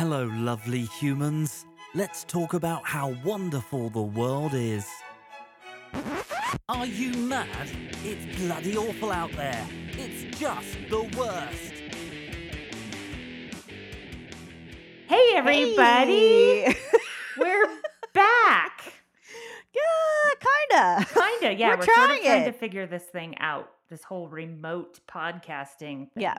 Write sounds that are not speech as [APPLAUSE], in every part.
Hello, lovely humans. Let's talk about how wonderful the world is. Are you mad? It's bloody awful out there. It's just the worst. Hey, everybody. Hey. [LAUGHS] We're back. yeah, kinda. Kinda, yeah. We're We're, sort trying of trying to figure this thing out. This whole remote podcasting thing. Yeah.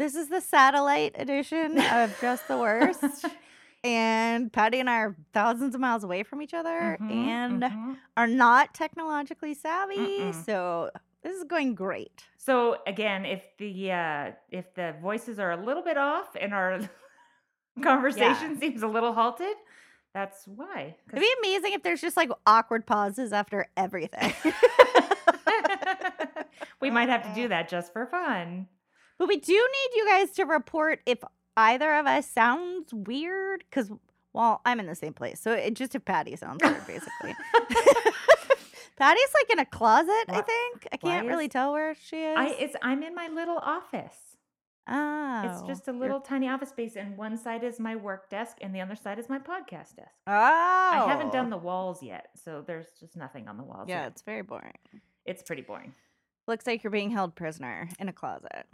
This is the satellite edition of Just the Worst. [LAUGHS] and Patty and I are thousands of miles away from each other Mhm, and mhm. are not technologically savvy. Mm-mm. So this is going great. So again, if the uh if the voices are a little bit off and our [LAUGHS] conversation seems a little halted, that's why. It'd be amazing if there's just like awkward pauses after everything. [LAUGHS] we might have to do that just for fun. But we do need you guys to report if either of us sounds weird. Because, well, I'm in the same place. So it just if Patty sounds weird, basically. [LAUGHS] [LAUGHS] Patty's like in a closet, I think. I can't really tell where she is. I it's I'm in my little office. oh, It's just a little tiny office space, and one side is my work desk, and the other side is my podcast desk. Oh. I haven't oh. done the walls yet, so there's just nothing on the walls. Yeah, yet. it's very boring. it's pretty boring. Looks like you're being held prisoner in a closet.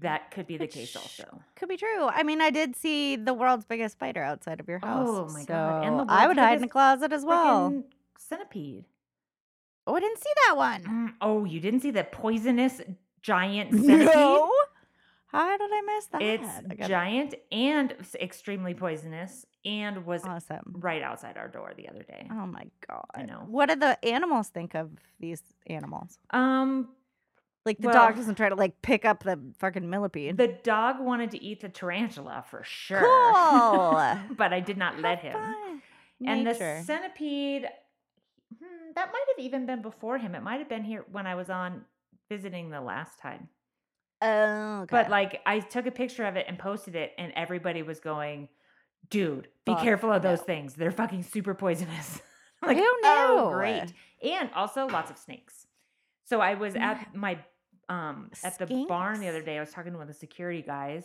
That could be the case also. Could be true. I mean, I did see the world's biggest spider outside of your house. Oh my God, and the I would hide in a closet as well. Centipede. Oh, I didn't see that one. Mm, oh, you didn't see the poisonous giant [LAUGHS] centipede? No. How did I miss that? It's giant and extremely poisonous, and was awesome. right outside our door the other day. Oh my god. I know. What do the animals think of these animals? Um, Like the Well- dog doesn't try to like pick up the fucking millipede. the dog wanted to eat the tarantula for sure. Cool. [LAUGHS] but I did not let him. And the centipede, hmm, that might have even been before him. It might have been here when I was on visiting the last time. Oh, But like, I took a picture of it and posted it, and everybody was going, "Dude, be Fuck careful of those no. things. They're fucking super poisonous." [LAUGHS] like, Who oh, knew? great. And also lots of snakes. So I was at my um at the barn the other day. I was talking to one of the security guys,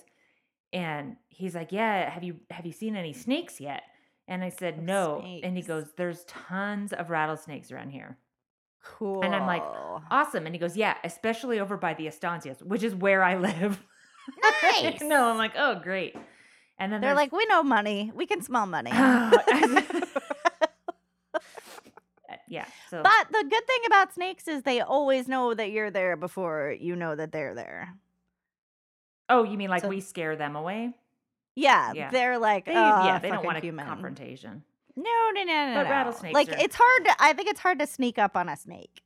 and he's like, "Yeah, have you have you seen any snakes yet?" And I said, "No." And he goes, "There's tons of rattlesnakes around here." cool. And I'm like, Awesome. And he goes, "Yeah, especially over by the Estancias, which is where I [LAUGHS] live." Nice. [LAUGHS] no, I'm like, "Oh, great." And then they're like, we know money. We can smell money. [LAUGHS] Yeah. So but the good thing about snakes is they always know that you're there before you know that they're there. Oh, you mean like So- we scare them away? Yeah, Yeah. they're like, They, "Ah, yeah, they don't want a human." confrontation. No, no, no, no. But no. rattlesnakes Like are- it's hard. To, I think it's hard to sneak up on a snake.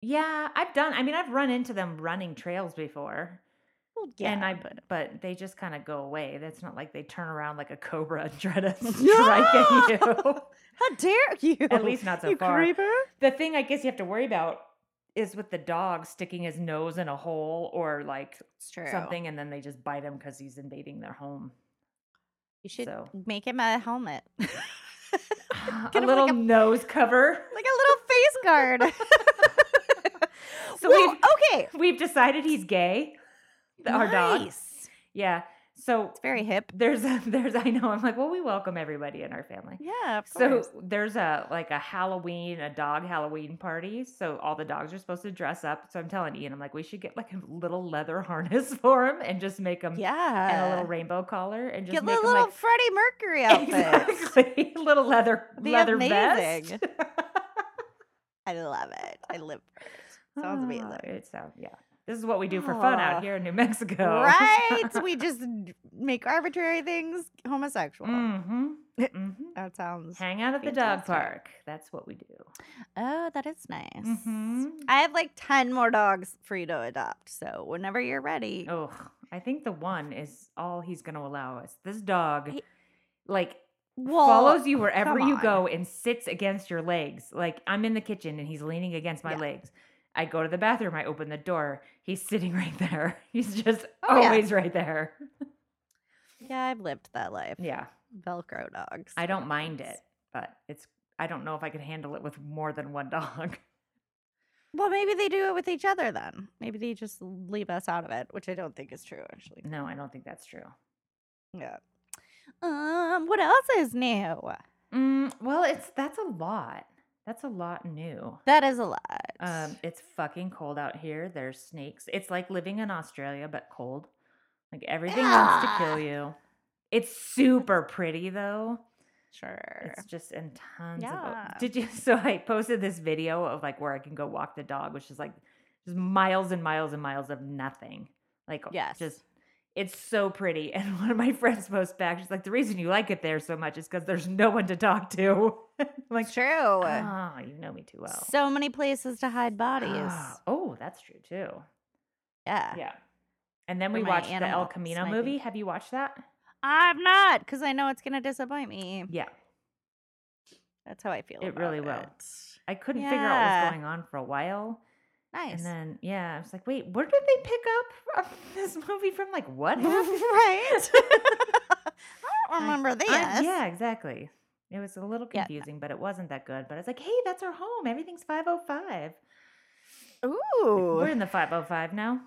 Yeah, I've done. I mean, I've run into them running trails before, Well, yeah, and I but but they just kind of go away. That's not like they turn around like a cobra and try to [LAUGHS] [LAUGHS] strike at you. [LAUGHS] how dare you? At least not so you far. creeper. the thing I guess you have to worry about is with the dog sticking his nose in a hole or like something, and then they just bite him because he's invading their home. You should So make him a helmet, [SIGHS] a him like little a- nose cover. Like a little face guard. So well, we've okay, we've decided he's gay. Our dog. Nice. Yeah. So It's very hip. there's a [LAUGHS] there's I know I'm like well we welcome everybody in our family. Yeah, of So course. there's a like a Halloween, a dog Halloween party. So all the dogs are supposed to dress up. So I'm telling Ian, I'm like, we should get like a little leather [LAUGHS] harness for him and just make him yeah, and a little rainbow collar and just get make the him little like Freddie Mercury [LAUGHS] outfit. exactly little leather Be leather amazing. vest. I love it. I live for it. Sounds Ah, amazing. It sounds yeah. This is what we do for fun out here in New [LAUGHS] Mexico. Right? [LAUGHS] we just make arbitrary things homosexual. mm-hmm. hmm That sounds. Hang out at the dog Fantastic. park. That's what we do. Oh, that is nice. Mm-hmm. I have like 10 more dogs for you to adopt. So whenever you're ready. Oh, I think the one is all he's going to allow us. This dog, He- like, well, follows you wherever come you on. go and sits against your legs. Like, I'm in the kitchen and he's leaning against my Yeah. legs. I go to the bathroom, I open the door. He's sitting [LAUGHS] right there. He's just Oh, yeah. always right there. Yeah, I've lived that life. Yeah. Velcro dogs. I don't mind it, but it's, I don't know if I could handle it with more than one dog. [LAUGHS] Well, maybe they do it with each other then. Maybe they just leave us out of it, which I don't think is true, actually. No, I don't think that's true. Yeah. Um, what else is new? Mm, well, it's that's a lot. That's a lot new. That is a lot. Um, it's fucking cold out here. There's snakes. It's like living in Australia, but cold. Like everything wants to kill you. It's super pretty though. sure. It's just in tons of. Yeah. o- Did you? [LAUGHS] So I posted this video of like where I can go walk the dog, which is like just miles and miles and miles of nothing. Like Yes. just it's so pretty. [LAUGHS] And one of my friends posts back, she's like, the reason you like it there so much is because there's no one to talk to. [LAUGHS] Like, True. ah, you know me too well. So many places to hide bodies. Ah, oh, that's true too. yeah. Yeah. And then For we watched the El Camino sniping. movie. Have you watched that? I'm not because I know it's gonna disappoint me. Yeah. That's how I feel. It really will. I couldn't figure out what was going on for a while. Nice. And then, yeah, I was like, wait, where did they pick up [LAUGHS] this movie from? Like, what [LAUGHS] happened? right. [LAUGHS] I don't I- remember this. I- yeah, exactly. It was a little Yeah. confusing, but it wasn't that good. But I was like, hey, that's our home. Everything's 505. Ooh. We're in the 505 now.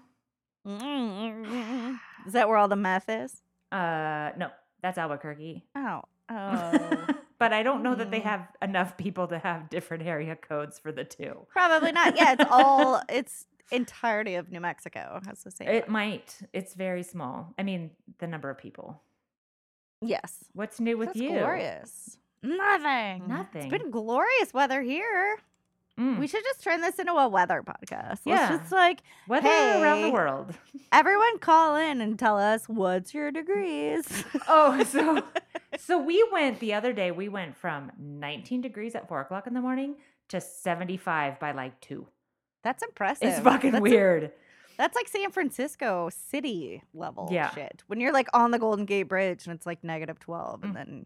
Mm. Is that where all the meth is? Uh, no, that's Albuquerque. Oh. Oh. But I don't know that they have enough people to have different area codes for the two. Probably not. Yeah, it's all [LAUGHS] it's entirety of New Mexico has the same. It one. might. It's very small. I mean, the number of people. yes. What's new with That's you? glorious. Nothing. Nothing. It's been glorious weather here. Mm. We should just turn this into a weather podcast. Yeah. Let's just like Weather around the world. everyone call in and tell us what's your degrees. Oh, so [LAUGHS] [LAUGHS] so we went the other day. We went from 19 degrees at four o'clock in the morning to 75 by like two. That's impressive. It's fucking That's a- weird. That's like San Francisco city level Yeah. shit. When you're like on the Golden Gate Bridge and it's like negative 12 Mm. and then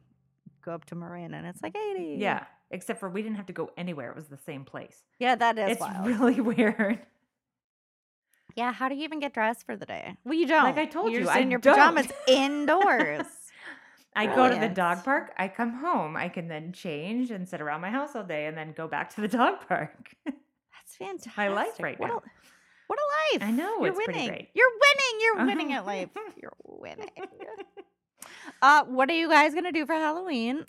go up to Marin and it's like 80. yeah. Except for we didn't have to go anywhere. It was the same place. Yeah, that is it's wild. really [LAUGHS] weird. yeah, how do you even get dressed for the day? Well, you don't. Like I told You're you, just I in your don't. pajamas indoors. I go to the dog park. I come home. I can then change and sit around my house all day and then go back to the [LAUGHS] dog park. That's fantastic. My life right what now. A, what a life. I know, You're it's pretty winning. great. You're winning. You're winning at life. [LAUGHS] You're winning. [LAUGHS] Uh, what are you guys gonna do for Halloween?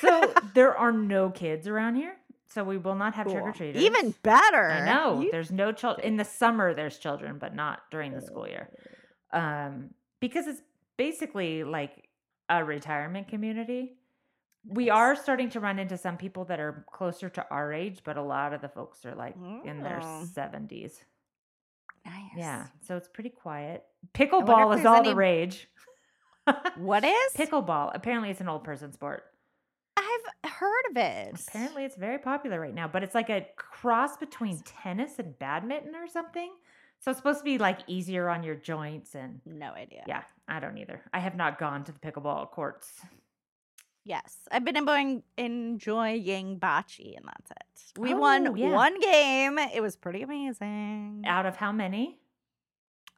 so there are no kids around here. So we will not have trick or Cool. treaters. Even better. I know. You- There's no children in the summer. There's children, but not during the school year, um, because it's basically like a retirement community. We Nice. are starting to run into some people that are closer to our age, but a lot of the folks are like in their Oh. seventies. nice. Yeah, so it's pretty quiet. Pickleball is all the rage. What [LAUGHS] is? Pickleball. Apparently, it's an old person sport. I've heard of it. Apparently, it's very popular right now, but it's like a cross between tennis and badminton or something. So it's supposed to be like easier on your joints and No idea. yeah, I don't either. I have not gone to the pickleball courts. Yes, I've been enjoying enjoying bocce, and that's it. We won Oh, yeah. one game. It was pretty amazing. Uh, Out of how many?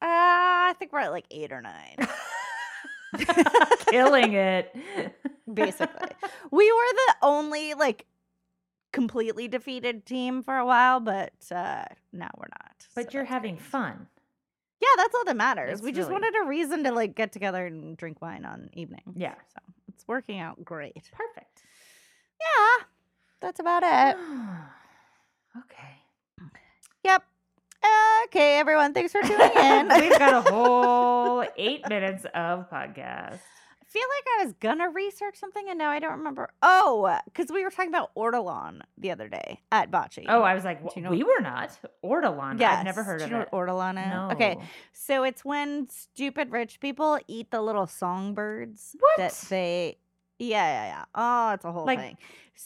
I think we're at like eight or nine. [LAUGHS] Killing it. basically. [LAUGHS] we were the only like completely defeated team for a while, but uh now we're not. But so you're having great. fun. Yeah, that's all that matters. It's we just really- wanted a reason to like get together and drink wine on evenings. Yeah. So it's working out great. Perfect. Yeah. That's about it. [SIGHS] okay. Yep. Okay, everyone. Thanks for tuning in. [LAUGHS] We've got a whole [LAUGHS] eight minutes of podcast. I feel like I was gonna research something and now I don't remember. Oh, because we were talking about Ortolan the other day at Bocce. Oh, I was like, Do you know- we were not. Ortolan. Yeah, I've never heard Do of you know it. what Ortolan is? No. Okay, so it's when stupid rich people eat the little songbirds that What? they. Yeah, yeah, yeah. Oh, it's a whole Like, thing.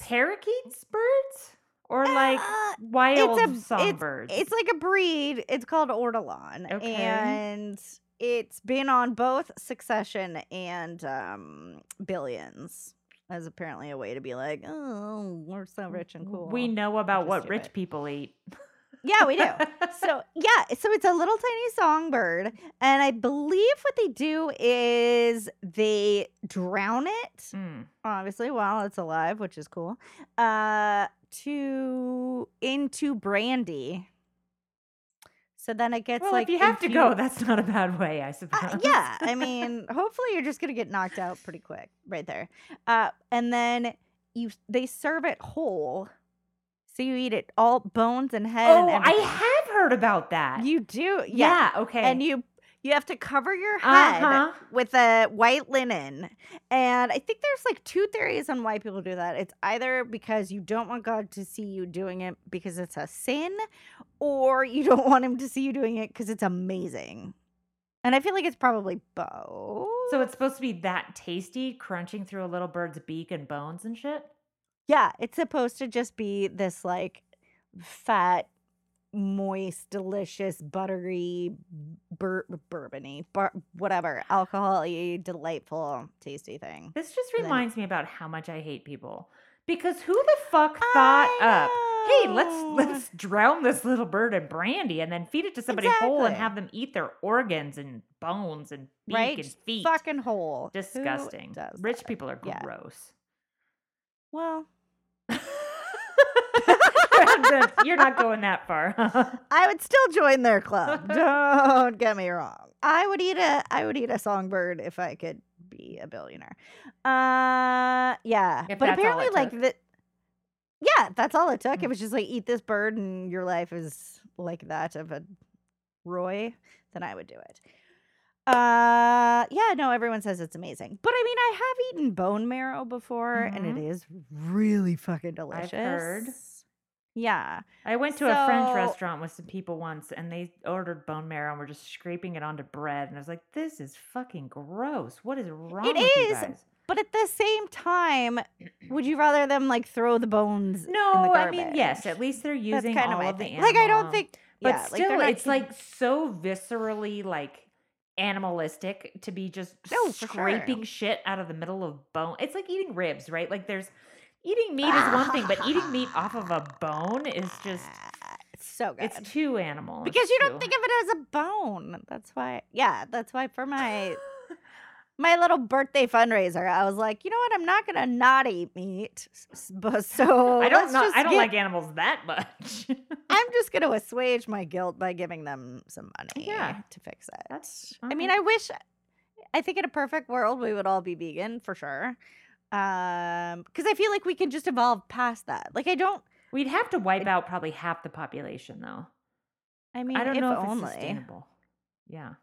Parakeets birds? Or like Uh, wild a- it's- songbirds? It's like a breed. It's called Ortolan. Okay. And it's been on both Succession and um, Billions as apparently a way to be like, oh, we're so rich and cool. We know about what rich stupid. people eat. Yeah, we do. so [LAUGHS] yeah, so it's a little tiny songbird, and I believe what they do is they drown it, Mm. obviously while it's alive, which is cool. Uh, to into brandy. So then it gets well, like if you have to go, that's not a bad way, I suppose. Uh, yeah, [LAUGHS] I mean, hopefully you're just gonna get knocked out pretty quick right there. Uh, and then you they serve it whole, so you eat it all bones and head. Oh, and I have heard about that. You do, yeah. yeah. Okay. And you you have to cover your head Uh-huh. with a white linen. And I think there's like two theories on why people do that. It's either because you don't want God to see you doing it because it's a sin, or you don't [LAUGHS] want him to see you doing it because it's amazing. And I feel like it's probably both. So it's supposed to be that tasty, crunching through a little bird's beak and bones and shit. yeah, it's supposed to just be this like fat, moist, delicious, buttery, bur- bourbony, bar- whatever, alcohol-y, delightful, tasty thing. This just And then- reminds me about how much I hate people. Because who the fuck thought up? Hey, let's let's drown this little bird in brandy and then feed it to somebody whole and have them eat their organs and bones and beak right? and feet. Fucking whole. Who Disgusting. Rich that? people are gross. Yeah. [LAUGHS] You're not going that far. I would still join their club. [LAUGHS] Don't get me wrong. I would eat a I would eat a songbird if I could be a billionaire. Uh yeah. If but apparently like the Yeah, that's all it took. Mm. It was just like eat this bird and your life is like that of a Roy, then I would do it. Uh yeah, no, everyone says it's amazing. But I mean, I have eaten bone marrow before and it Mhm. is really fucking delicious. I've heard. Yeah. I went to a French restaurant with some people once and they ordered bone marrow and were just scraping it onto bread. And I was like, this is fucking gross. What is wrong with you is? But at the same time, would you rather them like throw the bones? in the No, I mean, yes, at least they're using all my of the animal. Like I don't think, But yeah, still, not it's like so viscerally like animalistic to be just Oh, for sure. scraping shit out of the middle of bone. It's like eating ribs, right? Like there's eating meat is one thing, but eating meat [LAUGHS] off of a bone is just it's so good. it's two animals. because you don't think of it as a bone. That's why. Yeah, that's why for my [LAUGHS] my little birthday fundraiser, I was like, you know what? I'm not gonna not eat meat. But [LAUGHS] so I don't not, I don't get- like animals that much. I'm just gonna assuage my guilt by giving them some money. Yeah. to fix it. That's I mean. I wish. I think in a perfect world we would all be vegan for sure. Um, because I feel like we can just evolve past that. Like I don't. we'd have to wipe out probably half the population though. I mean, I don't if know if only. it's sustainable. Yeah.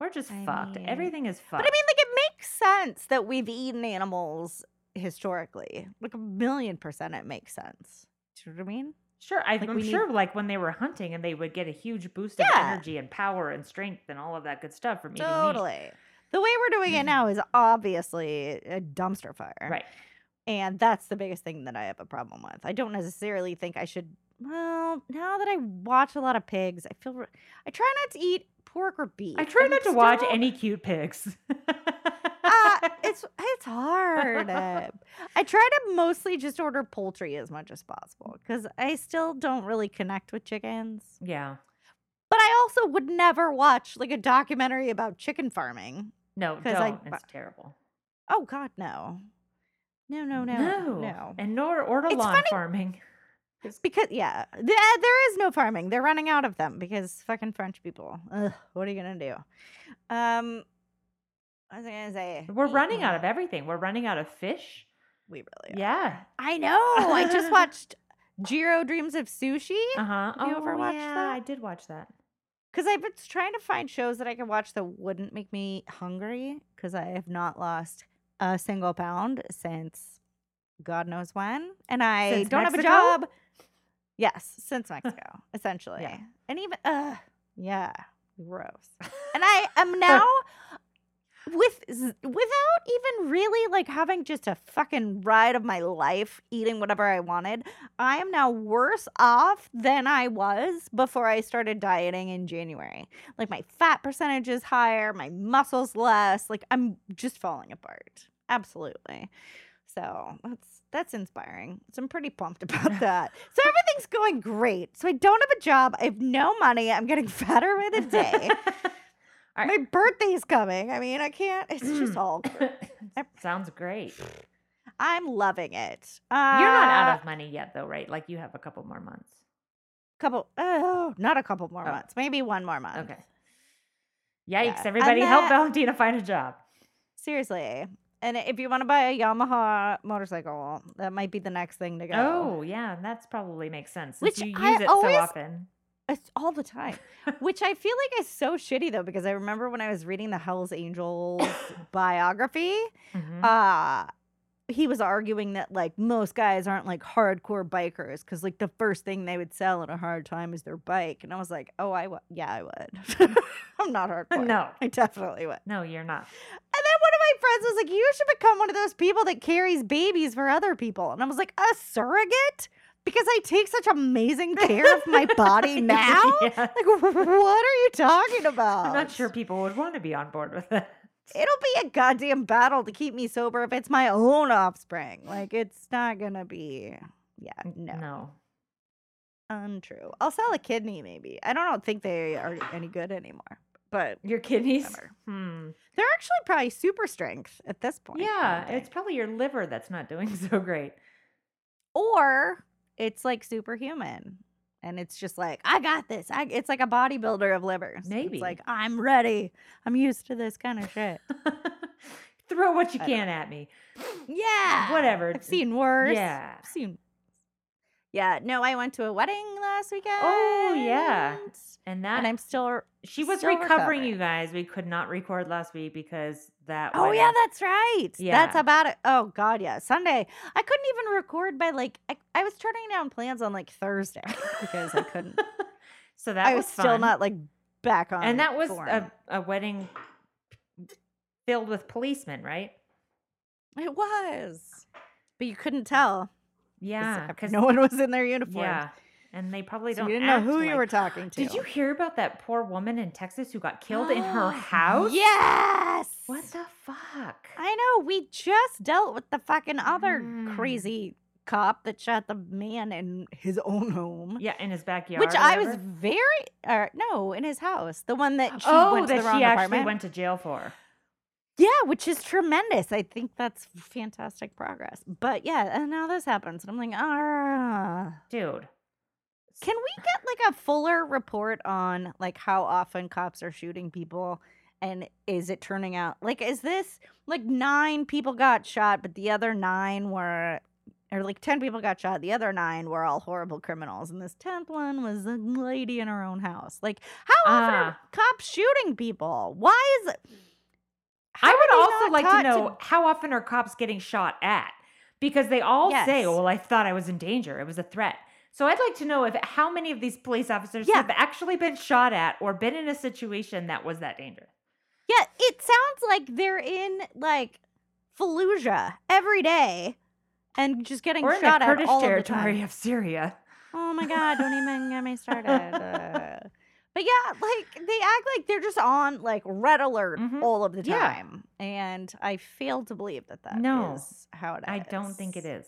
We're just I fucked. mean- Everything is fucked. But I mean, like it makes sense that we've eaten animals historically. Like a million percent, it makes sense. Do you know what I mean? Sure, I, Like, I'm we need- sure. Like when they were hunting, and they would get a huge boost of Yeah. energy and power and strength and all of that good stuff from eating meat. Totally. The way we're doing it now is obviously a dumpster fire. Right. And that's the biggest thing that I have a problem with. I don't necessarily think I should. Well, now that I watch a lot of pigs, I feel. re- I try not to eat pork or beef. I try not to it's watch any cute pigs. Uh, it's [LAUGHS] it's hard. Uh, I try to mostly just order poultry as much as possible because I still don't really connect with chickens. yeah. But I also would never watch like a documentary about chicken farming. No, I- don't. it's terrible. Oh God, no, no, no, no, no. And nor order It's lawn funny- farming. [LAUGHS] Because yeah, uh, there is no farming. They're running out of them because fucking French people. Ugh, what are you gonna do? Um, what was I gonna say? We're running out of everything. We're running out of fish. We really are. Yeah. I know. I just [LAUGHS] watched Jiro Dreams of Sushi Uh huh. Have you ever watched yeah, that? I did watch that. Because I've been trying to find shows that I can watch that wouldn't make me hungry because I have not lost a single pound since God knows when, and I Since don't have a job. Yes, since [LAUGHS] Mexico, essentially, Yeah. and even uh, yeah, gross. [LAUGHS] and I am now with without even really like having just a fucking ride of my life eating whatever I wanted. I am now worse off than I was before I started dieting in January. Like my fat percentage is higher, my muscles less. Like I'm just falling apart. Absolutely. So that's that's inspiring. So I'm pretty pumped about [LAUGHS] that. So everything's going great. So I don't have a job. I have no money. I'm getting fatter by the day. [LAUGHS] All right. My birthday's coming. I mean, I can't. It's just all. [LAUGHS] Sounds great. I'm loving it. Uh, You're not out of money yet, though, right? Like you have a couple more months. couple. Oh, not a couple more Oh. months. Maybe one more month. Okay. Yikes! Yeah, Everybody help Valentina find a job. Seriously. And if you want to buy a Yamaha motorcycle, that might be the next thing to go. Oh, yeah, that's probably makes sense since Which you I use it always- so often. It's all the time. Which I feel like is so shitty though, because I remember when I was reading the Hells Angels [COUGHS] biography, Mhm. uh he was arguing that like most guys aren't like hardcore bikers because like the first thing they would sell in a hard time is their bike and i was like oh i would yeah i would [LAUGHS] i'm not [LAUGHS] hardcore no, i definitely would no, you're not. and then one of my friends was like you should become one of those people that carries babies for other people and i was like a surrogate because i take such amazing care of my [LAUGHS] body now Yeah. like [LAUGHS] what are you talking about I'm not sure people would want to be on board with that. it'll be a goddamn battle to keep me sober if it's my own offspring. Like it's not gonna be. Yeah, no, No. untrue. I'll sell a kidney maybe. I don't think they are any good anymore, but Your kidneys? Hmm. they're actually probably super strength at this point. Yeah, it's probably your liver that's not doing [LAUGHS] so great. or it's like superhuman. And it's just like I got this. I, it's like a bodybuilder of livers. Maybe. it's like I'm ready. I'm used to this kind of shit. [LAUGHS] Throw what you I don't can at me. Yeah, Whatever. I've seen worse. Yeah. I've seen. Yeah, no, I went to a wedding last weekend. Oh, yeah. And that and I'm still. she was still recovering, recovering. you guys. We could not record last week because that Oh yeah, that's right. Yeah. That's about it. Oh god, yeah. Sunday, I couldn't even record by like I, I was turning down plans on like Thursday [LAUGHS] because I couldn't. [LAUGHS] so that I was, was still not like back on. and that was a, a wedding filled with policemen, right? It was, but you couldn't tell. Yeah, because [LAUGHS] no one was in their uniform. yeah, and they probably so don't. you didn't know who you were talking [GASPS] to. Did you hear about that poor woman in Texas who got killed in her [GASPS] house? Yes. What the fuck? I know. We just dealt with the fucking other Mm. crazy cop that shot the man in his own home. Yeah, in his backyard. Which I was very, uh, no, in his house. The one that she oh, went to that the wrong she actually apartment. went to jail for. Yeah, which is tremendous. I think that's fantastic progress. But yeah, and now this happens, and I'm like, ah. Dude. Can we get like a fuller report on like how often cops are shooting people? And is it turning out like is this like nine people got shot, but the other nine were or like ten people got shot, the other nine were all horrible criminals, and this tenth one was a lady in her own house. Like how often are Ah. cops shooting people? Why is it how I would also like to know how often are cops getting shot at? Because they all say, Yes. "Well, I thought I was in danger. It was a threat." So I'd like to know if how many of these police officers Yeah. have actually been shot at or been in a situation that was that danger. Yeah, it sounds like they're in like Fallujah every day and just getting Or in the shot at Kurdish all territory time. of Syria. Oh my god, don't even get me started. [LAUGHS] But yeah, like they act like they're just on like red alert Mhm. all of the Yeah. time, and I fail to believe that that is No, how it is. I don't think it is.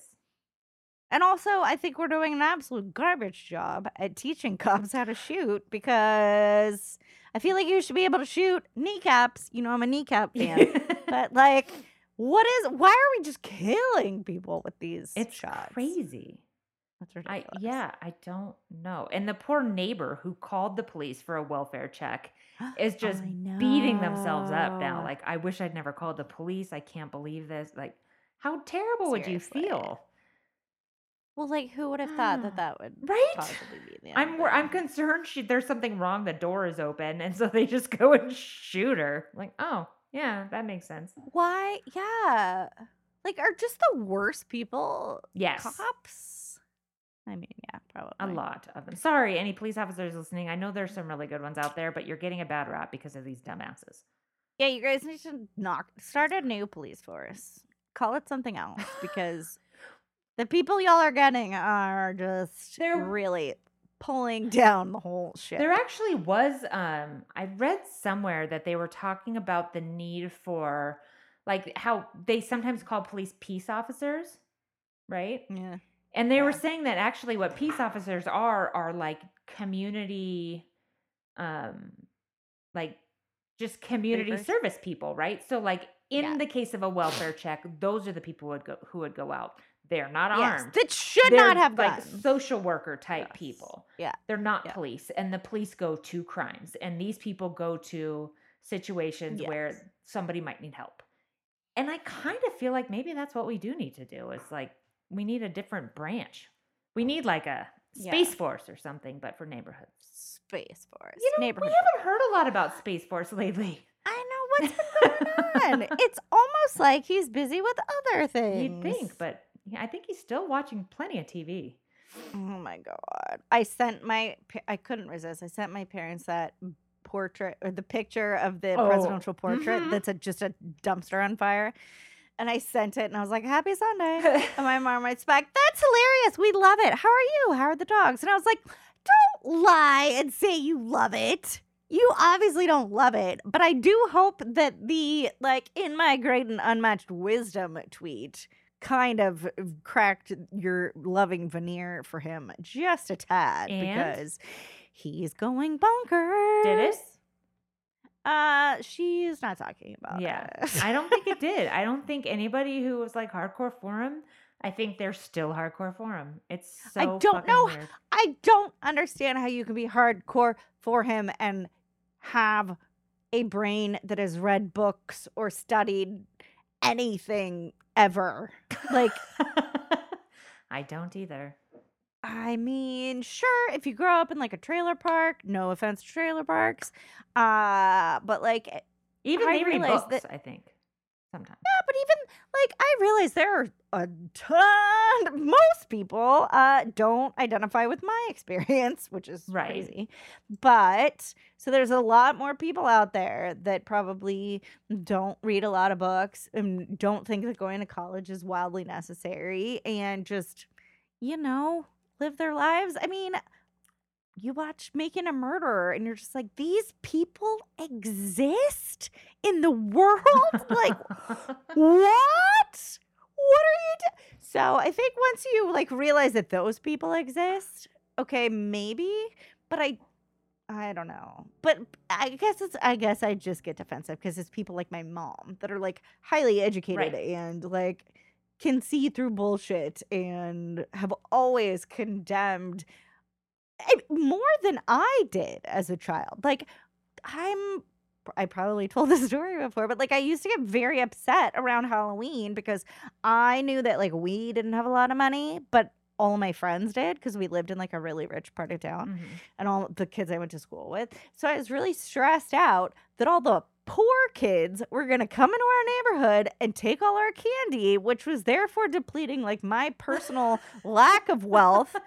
And also, I think we're doing an absolute garbage job at teaching [LAUGHS] cops how to shoot because I feel like you should be able to shoot kneecaps. You know, I'm a kneecap fan. [LAUGHS] but like, what is? Why are we just killing people with these it's shots? crazy. That's I yeah, I don't know. And the poor neighbor who called the police for a welfare check [GASPS] is just I beating themselves up now. Like, I wish I'd never called the police. I can't believe this. Like, how terrible would you feel? well, like, who would have thought that [SIGHS] that would right? possibly be the I'm? I'm concerned she there's something wrong. The door is open, and so they just [LAUGHS] go and shoot her. Like, oh yeah, that makes sense. Why? Yeah. Like, are just the worst people Yes, cops? I mean, yeah, probably a lot of them. Sorry, any police officers listening. I know there's some really good ones out there, but you're getting a bad rap because of these dumbasses. Yeah, you guys need to knock start a new police force. Call it something else [LAUGHS] because the people y'all are getting are just They're- really pulling down the whole shit. There actually was um I read somewhere that they were talking about the need for like how they sometimes call police peace officers, right? yeah. And they were saying that actually what peace officers are are like community um like just community service people, right? So like in Yeah. the case of a welfare check, those are the people who would go who would go out. They're not Yes, armed. that should They're not have like guns. social worker type Yes. people. Yeah. They're not Yeah. police, and the police go to crimes, and these people go to situations Yes. where somebody might need help. And I kind of feel like maybe that's what we do need to do. Is like we need a different branch. We need like a Yeah. space force or something, but for neighborhoods. Space Force. You know, we haven't heard a lot about Space Force [LAUGHS] lately. I know what's going on. [LAUGHS] it's almost like he's busy with other things. You'd think, but I think he's still watching plenty of TV. Oh my god! I sent my I couldn't resist. I sent my parents that portrait or the picture of the Oh, presidential portrait mhm. that's a, just a dumpster on fire. And I sent it and I was like, Happy Sunday. [LAUGHS] and my mom writes back, That's hilarious. We love it. How are you? How are the dogs? And I was like, Don't lie and say you love it. You obviously don't love it. But I do hope that the, like, in my great and unmatched wisdom tweet kind of cracked your loving veneer for him just a tad And? because he's going bonkers. Did it? Uh, she's not talking about Yeah. it. I don't think it did. I [LAUGHS] don't think anybody who was like hardcore for him, I think they're still hardcore for him. It's so I don't know weird. I don't understand how you can be hardcore for him and have a brain that has read books or studied anything ever. Like, [LAUGHS] I don't either. I mean, sure, if you grow up in like a trailer park, no offense to trailer parks, uh, but like, Even I they read books, that- I think. Sometimes. Yeah, but even like, I realize there are a ton, most people uh, don't identify with my experience, which is Right. crazy. But so there's a lot more people out there that probably don't read a lot of books and don't think that going to college is wildly necessary and just, you know, live their lives. I mean, you watch Making a Murderer and you're just like, these people exist in the world? like, [LAUGHS] what? What are you do-? So I think once you like realize that those people exist, okay, maybe, but I I don't know. But I guess it's I guess I just get defensive because it's people like my mom that are like highly educated Right. and like can see through bullshit and have always condemned eh, more than I did as a child. Like I'm I probably [LAUGHS] told this story before, but like I used to get very upset around Halloween because I knew that like we didn't have a lot of money, but all of my friends did because we lived in like a really rich part of town Mhm. and all the kids I went to school with. So I was really stressed out that all the poor kids were going to come into our neighborhood and take all our candy, which was therefore depleting like my personal lack of wealth. [LAUGHS]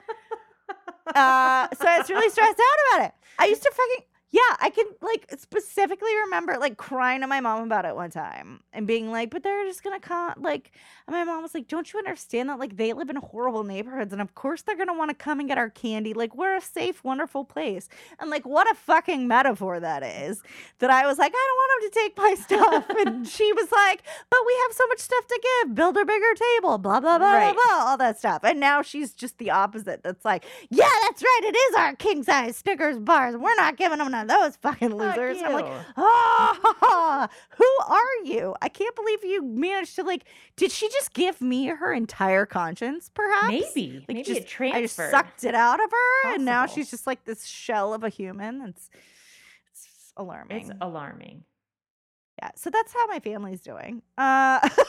Uh, so I was really stressed out about it. I used to fucking yeah, I can like specifically remember like crying to my mom about it one time and being like, but they're just gonna come like and my mom was like, Don't you understand that like they live in horrible neighborhoods and of course they're gonna want to come and get our candy. Like we're a safe, wonderful place. And like what a fucking metaphor that is. That I was like, I don't want them to take my [LAUGHS] stuff. and she was like, But we have so much stuff to give. Build a bigger table, blah, blah, blah, Right. blah, blah, all that stuff. And now she's just the opposite. That's like, yeah, that's right. It is our king size Snickers bars. We're not giving them none of those fucking Fuck losers. I'm like, ah, [LAUGHS] who are you? I can't believe you managed to like. Did she just give me her entire conscience? Perhaps maybe. Like, maybe just-. I just sucked it out of her, and now she's just like this shell of a human. It's it's alarming. It's alarming. yeah. So that's how my family's doing. Uh, [LAUGHS]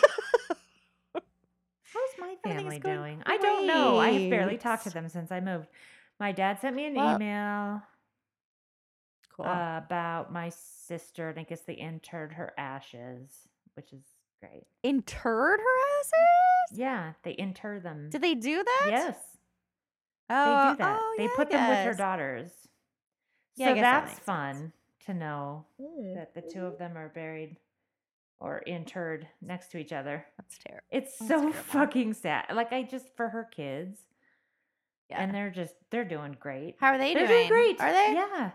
How's my family doing? I don't know. I have barely talked to them since I moved. My dad sent me an Well- email cool. uh, about my sister, and I guess they interred her ashes, which is great. Interred her ashes? Yeah, they inter them. Did they do that? Yes, Oh, they do that. oh, they yeah, put them with her daughters. Yeah, so guess that that's sense. fun to know Mm, that the two of them are buried or interred next to each other. That's terrible. It's That's so [LAUGHS] terrible. fucking sad. Like I just for her kids, Yeah. and they're just they're doing great. How are they They're doing? doing great. Are they? Yeah.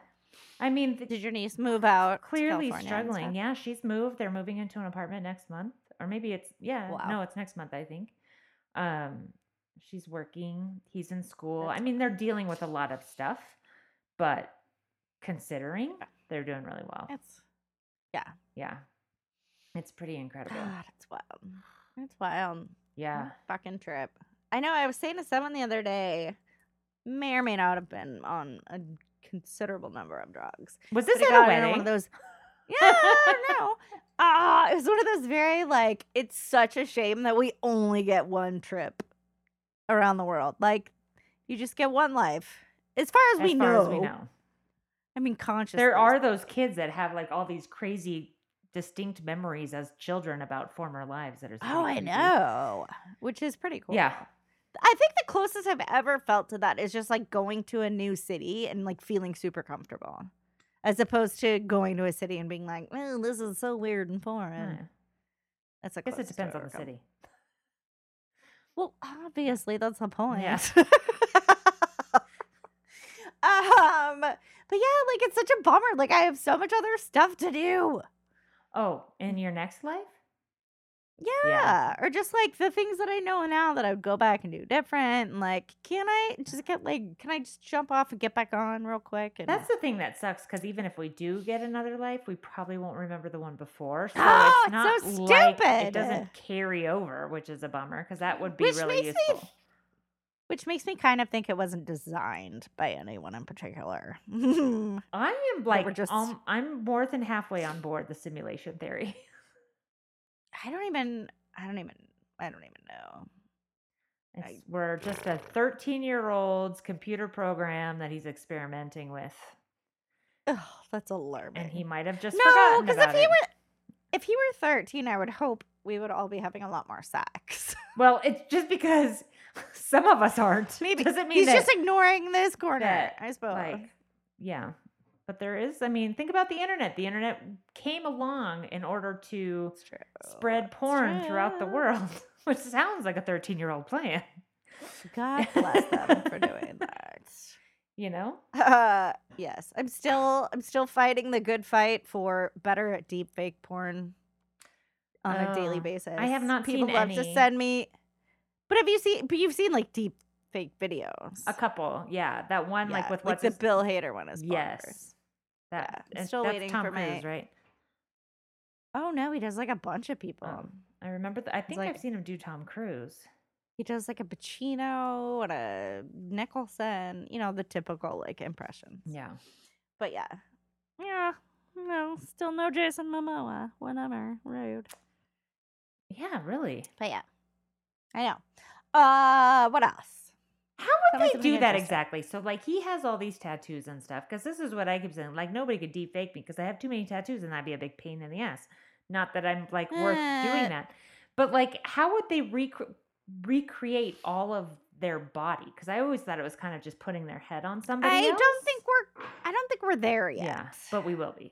I mean, th- Did your niece move out? clearly struggling. Yeah, she's moved. They're moving into an apartment next month, or maybe it's yeah. Wow. No, it's next month. I think. Um, she's working. He's in school. I mean, they're dealing with a lot of stuff, but considering they're doing really well. It's Yeah, yeah. it's pretty incredible. God, it's wild. That's wild. Yeah. Fucking trip. I know. I was saying to someone the other day, may or may not have been on a considerable number of drugs. Was this at a wedding? One of those. [LAUGHS] Yeah, I don't know. Ah, it was one of those very like. It's such a shame that we only get one trip around the world. Like, you just get one life. As far as, as we far know. as we know. I mean, conscious. There are those kids that have like all these crazy distinct memories as children about former lives that are Oh, I know. Which is pretty cool. Yeah. I think the closest I've ever felt to that is just like going to a new city and like feeling super comfortable. As opposed to going to a city and being like, oh, this is so weird and foreign. Yeah. That's a I guess it depends on the city. Well, obviously that's the point. Yeah. [LAUGHS] um, but yeah, like it's such a bummer. Like I have so much other stuff to do. Oh, in your next life? Yeah. Or just like the things that I know now that I would go back and do different. And like, can I just get like, can I just jump off and get back on real quick? And That's the thing that sucks because even if we do get another life, we probably won't remember the one before. [GASPS] So Oh, it's it's so not like stupid. it doesn't carry over, which is a bummer because that would be Which really makes me useful. which makes me kind of think it wasn't designed by anyone in particular. I am [LAUGHS] like, just- um, I'm more than halfway on board the simulation theory. I don't even, I don't even, I don't even know. It's, I- we're just a 13 year old's computer program that he's experimenting with, Oh, that's alarming. and he might have just no, because if he it. were, if he were thirteen, I would hope we would all be having a lot more sex. [LAUGHS] Well, it's just because [LAUGHS] some of us aren't. Maybe doesn't mean he's just ignoring this corner. that, I suppose. like, yeah. But there is, I mean, think about the internet. The internet came along in order to spread porn throughout the world, [LAUGHS] which sounds like a 13 year old plan, God bless them for doing [LAUGHS] that. you know? Uh, yes, I'm still I'm still fighting the good fight for better deep fake porn on a daily Oh, basis. I have not People love to send me, but have you seen? But you've seen like deep fake videos. A couple. Yeah. That one, like Yeah, with what's the his- Bill Hader one is Yes. That, Yeah, I'm still waiting Tom for Cruise, my- right? Oh no, he does like a bunch of people. Um, I remember. Th- I think like- I've seen him do Tom Cruise. he does like a Pacino and a Nicholson. You know the typical like impressions. Yeah. But yeah, yeah, no, still no Jason Momoa. Whatever, rude. Yeah, really. But yeah, I know. Uh, what else? How would me they do that exactly? So, like, he has all these tattoos and stuff. Because this is what I keep saying. Like, nobody could deep fake me because I have too many tattoos, and that'd be a big pain in the ass. Not that I'm like worth Uh, doing that, but like, how would they rec- recreate all of their body? Because I always thought it was kind of just putting their head on somebody. I else. don't think we're. I don't think we're there yet. Yeah, but we will be.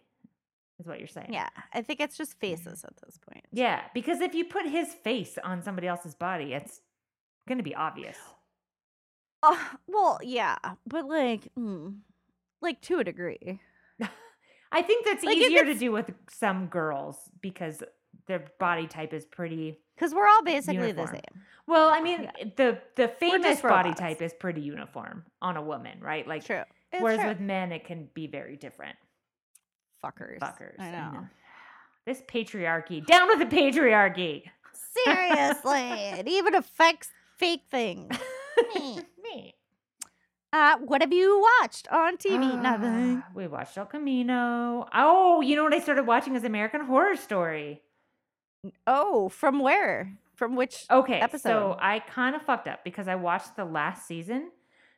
Is what you're saying? yeah, I think it's just faces at this point. Yeah, because if you put his face on somebody else's body, it's going to be obvious. Uh, well, yeah, but like, mm, like to a degree. [LAUGHS] I think that's Like, easier to do with some girls because their body type is pretty Because we're all basically Uniform. the same. well. I [LAUGHS] mean, Yeah. the the famous body type is pretty uniform on a woman, right? Like, True. It's whereas true. with men, it can be very different. fuckers. Fuckers, I know. This patriarchy, down with the patriarchy. Seriously, it even affects fake things. Me. Me. [LAUGHS] Uh, what have you watched on TV? Nothing. Ah, We watched El Camino. Oh, you know what I started watching is American Horror Story. Oh, from where? From which? Okay, episode. so I kind of fucked up because I watched the last season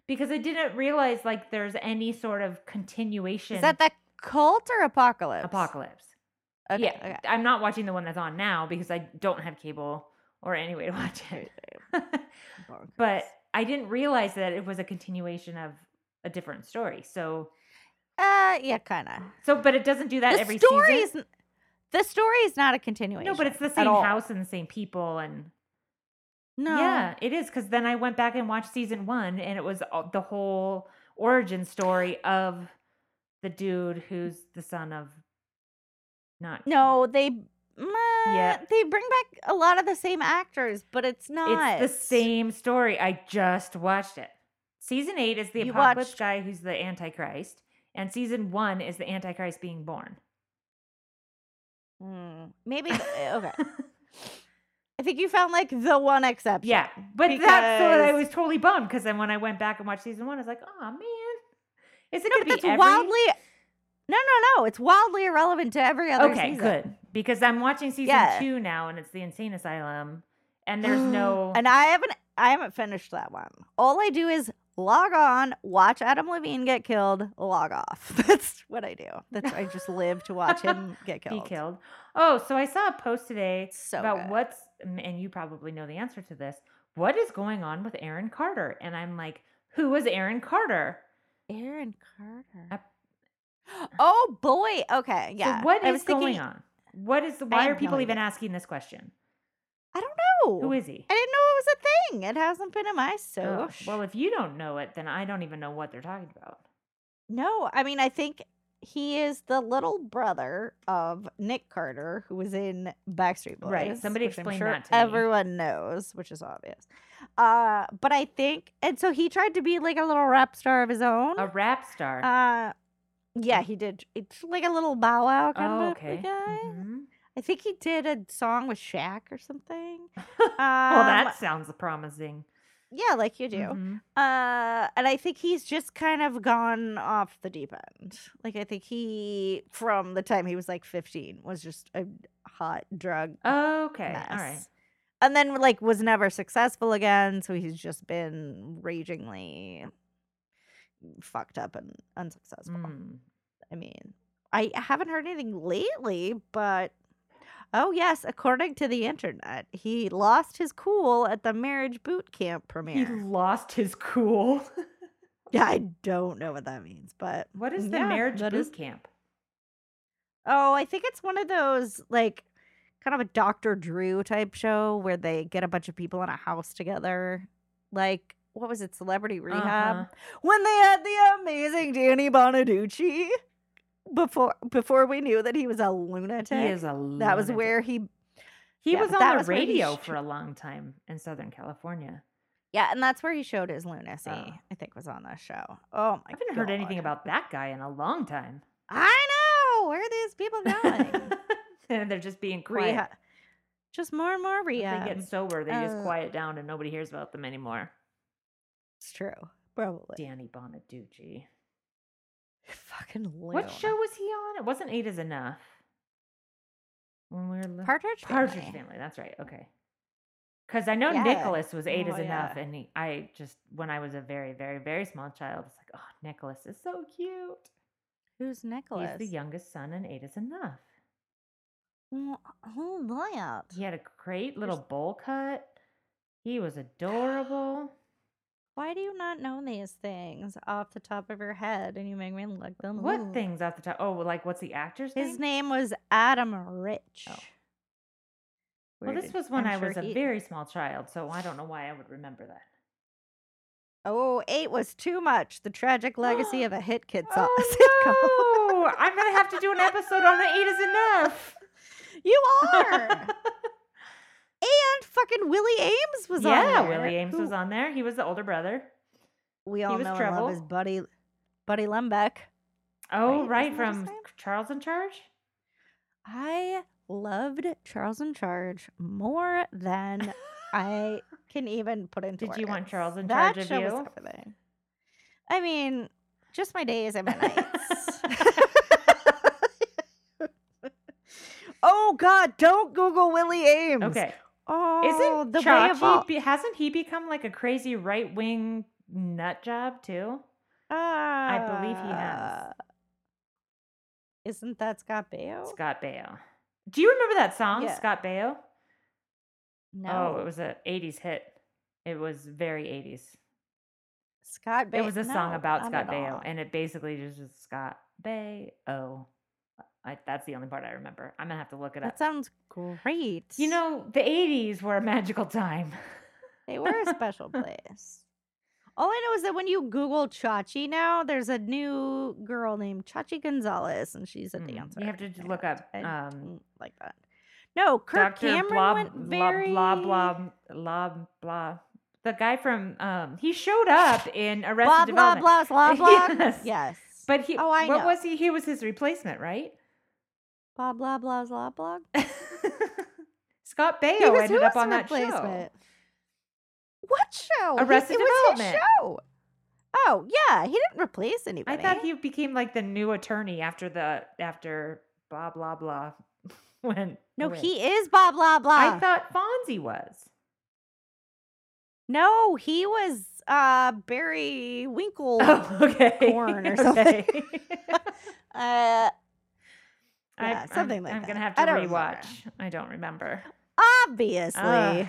because I didn't realize like there's any sort of continuation. Is that the cult or apocalypse? apocalypse? Okay, yeah, okay. I'm not watching the one that's on now because I don't have cable or any way to watch it. [LAUGHS] but I didn't realize that it was a continuation of a different story. So, uh, yeah, kind of. so, but it doesn't do that The every story season. is the story is not a continuation. No, but it's the same house and the same people and No. Yeah, it is because then I went back and watched season one, and it was all- the whole origin story of the dude who's the son of not. No, they. Yeah. They bring back a lot of the same actors, but it's not. it's the same story. I just watched it. Season eight is the You apocalypse watched- guy who's the Antichrist, and season one is the Antichrist being born. Hmm, maybe. okay. [LAUGHS] I think you found like the one exception. Yeah, but that's so I was totally bummed because then when I went back and watched season one, I was like, oh man, is it going but to that's be every? wildly. No, no, no. It's wildly irrelevant to every other thing. okay, season. good because I'm watching season Yeah. two now, and it's the insane asylum, and there's no. [GASPS] and I haven't I haven't finished that one. All I do is log on, watch Adam Levine get killed, log off. [LAUGHS] That's what I do. That's I just live to watch him [LAUGHS] get killed. be killed. Oh, so I saw a post today So about good. what's, and you probably know the answer to this. What is going on with Aaron Carter? And I'm like, who was Aaron Carter? Aaron Carter. Uh, oh boy. Okay. Yeah. So what is thinking, going on? What is the? Why are no people even asking this question? I don't know. Who is he? I didn't know it was a thing. It hasn't been in my Oh, well, if you don't know it, then I don't even know what they're talking about. No, I mean I think he is the little brother of Nick Carter, who was in Backstreet Boys. Right, somebody explain sure that to me. Everyone knows, which is obvious. Uh, but I think, and so he tried to be like a little rap star of his own. A rap star. Uh, yeah, he did. It's like a little Bow Wow kind oh, of a okay. guy. Mhm. I think he did a song with Shaq or something. well, that Um, sounds promising. Yeah, like you do. Mhm. Uh, and I think he's just kind of gone off the deep end. Like I think he, from the time he was like 15, was just a hot drug Okay. mess. All right. And then like was never successful again, so he's just been ragingly fucked up and unsuccessful. Mm. I mean, I haven't heard anything lately, but oh yes, according to the internet, he lost his cool at the marriage boot camp premiere. He lost his cool. [LAUGHS] Yeah, I don't know what that means, but what is the yeah, marriage boot is- camp? Oh, I think it's one of those like kind of a Dr. Drew type show where they get a bunch of people in a house together. Like what was it, Celebrity Rehab? Uh-huh. When they had the amazing Danny Bonaduce before before we knew that he was a lunatic. He is a that was where he he yeah, was on the radio sh- for a long time in Southern California. Yeah, and that's where he showed his lunacy. Oh. I think was on the show. Oh my I haven't heard anything about that guy in a long time. I know. Where are these people going? and [LAUGHS] they're just being quiet. Just more and more rehab. They get sober, they just Uh, quiet down, and nobody hears about them anymore. It's true. Probably. Danny Bonaduce. Fucking loon. What show was he on? It wasn't Eight is Enough. When we were li- Partridge Partridge Family. Family. That's right. Okay. Because I know Yeah. Nicholas was Eight Oh, is Enough, yeah. and he, I just when I was a very, very, very small child, it's like, oh, Nicholas is so cute. Who's Nicholas? He's the youngest son in Eight is Enough. Well, Who that? He had a great little bowl cut. He was [GASPS] adorable. Why do you not know these things off the top of your head and you make me look them up. What up? things off the top? Oh, like what's the actor's name? His name? was Adam Rich. Oh. Well, this was when I'm I was sure a he- very small child, so I don't know why I would remember that. Oh, eight was too much. The tragic legacy of a hit [GASPS] kid Oh, sitcom. no! I'm gonna have to do an episode on the Eight is Enough. [LAUGHS] You are. [LAUGHS] and fucking Willie Aames was on there. yeah. Willie Aames who was on there. He was the older brother. We all was know and love his buddy, Buddy Lembeck. Oh, Right? right, Isn't that his from? Charles in Charge. I loved Charles in Charge more than I [LAUGHS] can even put into Did you want. Charles in that charge of show was you? everything. I mean, just my days and my [LAUGHS] nights. [LAUGHS] oh God! Don't Google Willie Aames. Okay, Oh, isn't the way of all- Be, hasn't he become like a crazy right wing nut job too? I believe he has. Uh, Isn't that Scott Baio? Scott Baio. Do you remember that song, Yeah. Scott Baio? no. Oh, it was a '80s hit. It was very '80s. Scott Baio. It was a song no, about Scott Baio, and it basically just was Scott Baio. I, that's the only part I remember. I'm gonna have to look it up. That sounds great. You know, the '80s were a magical time. [LAUGHS] They were a special place. All I know is that when you Google Chachi now, there's a new girl named Chachi Gonzalez, and she's a Mm, dancer. You have to look up um, like that. No, Kirk Dr. Cameron blah, went very blah blah blah blah. The guy from um, he showed up in Arrested blah blah blah [LAUGHS] blah blah. Yes. yes. but he Oh, I what know. was he? He was his replacement, right? Blah blah blah blah blah. [LAUGHS] Scott He Baio ended up on that show. What show? He- Arrested it was his Development. show. Oh yeah, he didn't replace anybody. I thought he became like the new attorney after the after blah blah blah. [LAUGHS] when No, when- he is blah blah blah. I thought Fonzie was. no, he was uh Barry Winkle. [LAUGHS] Oh, okay. corn or something. Okay. uh, I- Yeah, I'm- something like that. I'm that. gonna have I to remember. rewatch. I don't remember. obviously. Ugh,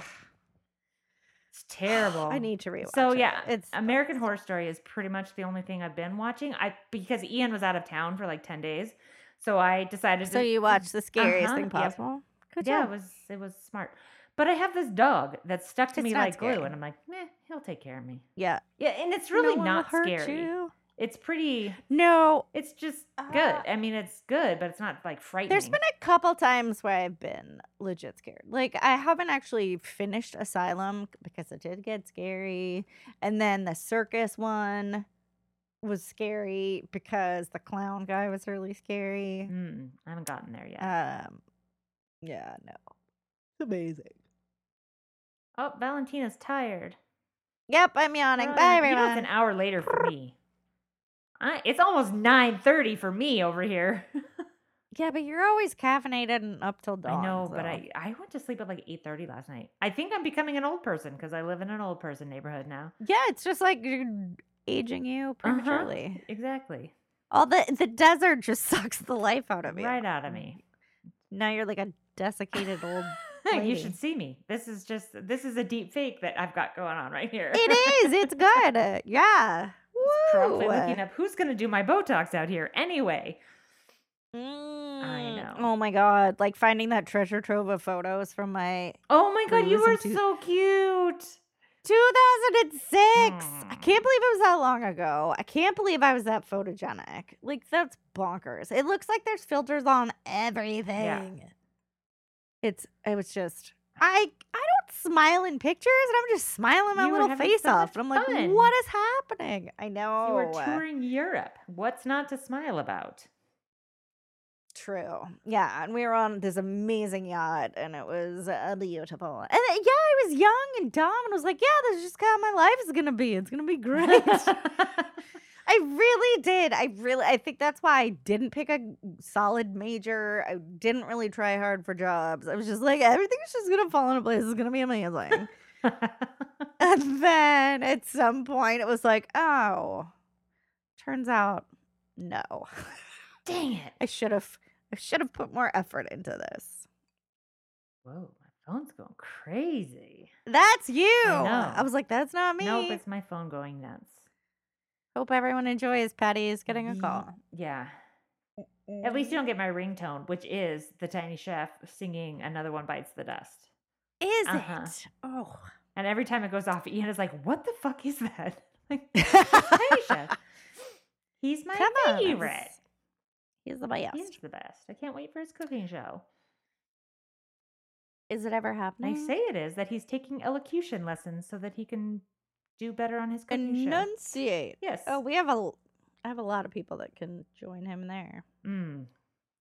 it's [SIGHS] terrible. I need to rewatch. So it. yeah, it's American Horror Story is pretty much the only thing I've been watching. I because Ian was out of town for like ten days, so I decided. So to, you watched the scariest Uh-huh, thing possible. Yeah, it was it was smart. But I have this dog that's stuck to It's me like glue, and I'm like, meh, he'll take care of me. yeah. Yeah, and it's No really will not scary. you. It's pretty. No, It's just Uh, good. I mean, it's good, but it's not like frightening. There's been a couple times where I've been legit scared. Like I haven't actually finished Asylum because it did get scary, and then the circus one was scary because the clown guy was really scary. Mm, I haven't gotten there yet. Um, yeah, no, it's amazing. oh, Valentina's tired. Yep, I'm yawning. Run. Bye, You know, everyone. it's an hour later for me. I, it's almost nine thirty for me over here. [LAUGHS] yeah, but you're always caffeinated and up till dawn. I know, but I I went to sleep at like eight thirty last night. I think I'm becoming an old person because I live in an old person neighborhood now. yeah, it's just like you're aging you Uh-huh. prematurely. Exactly, All the the desert just [LAUGHS] sucks the life out of you. right out of me. Now you're like a desiccated old. [LAUGHS] you should see me. This is just this is a deep fake that I've got going on right here. It is. It's good. Yeah. Woo. looking up who's gonna do my Botox out here anyway. Mm, know. Oh my god! Like finding that treasure trove of photos from my Oh my god, you were into- so cute. 2006. I Hmm. can't believe it was that long ago. I can't believe I was that photogenic. Like that's bonkers. It looks like there's filters on everything. It's. It was just. I I don't smile in pictures, and I'm just smiling my You little face so off, and I'm like, fun. what is happening? I know. You were touring Europe. What's not to smile about? True. Yeah, and we were on this amazing yacht, and it was uh, beautiful. And uh, yeah, I was young and dumb, and was like, "Yeah, this is just how my life is gonna be. It's gonna be great." [LAUGHS] [LAUGHS] I really did. I really. I think that's why I didn't pick a solid major. I didn't really try hard for jobs. I was just like, everything's just gonna fall into place. It's gonna be amazing. [LAUGHS] and then at some point, it was like, oh, turns out, no. Dang [LAUGHS] it. I should have I should have put more effort into this. Whoa, my phone's going crazy. That's you. know. I was like, that's not me. Nope, it's my phone going nuts. Hope everyone enjoys Patty is getting a call. Yeah. At least you don't get my ringtone, which is the tiny chef singing Another One Bites the Dust. Is Uh-huh. it? Oh. And every time it goes off, Ian is like, What the fuck is that? [LAUGHS] Like, tiny chef. [LAUGHS] He's my Come on. favorite. He's the best. He's the best. I can't wait for his cooking show. Is it ever happening? I say it is that he's taking elocution lessons so that he can do better on his cooking show. enunciate. Yes. Oh, we have a I have a lot of people that can join him there. Mm,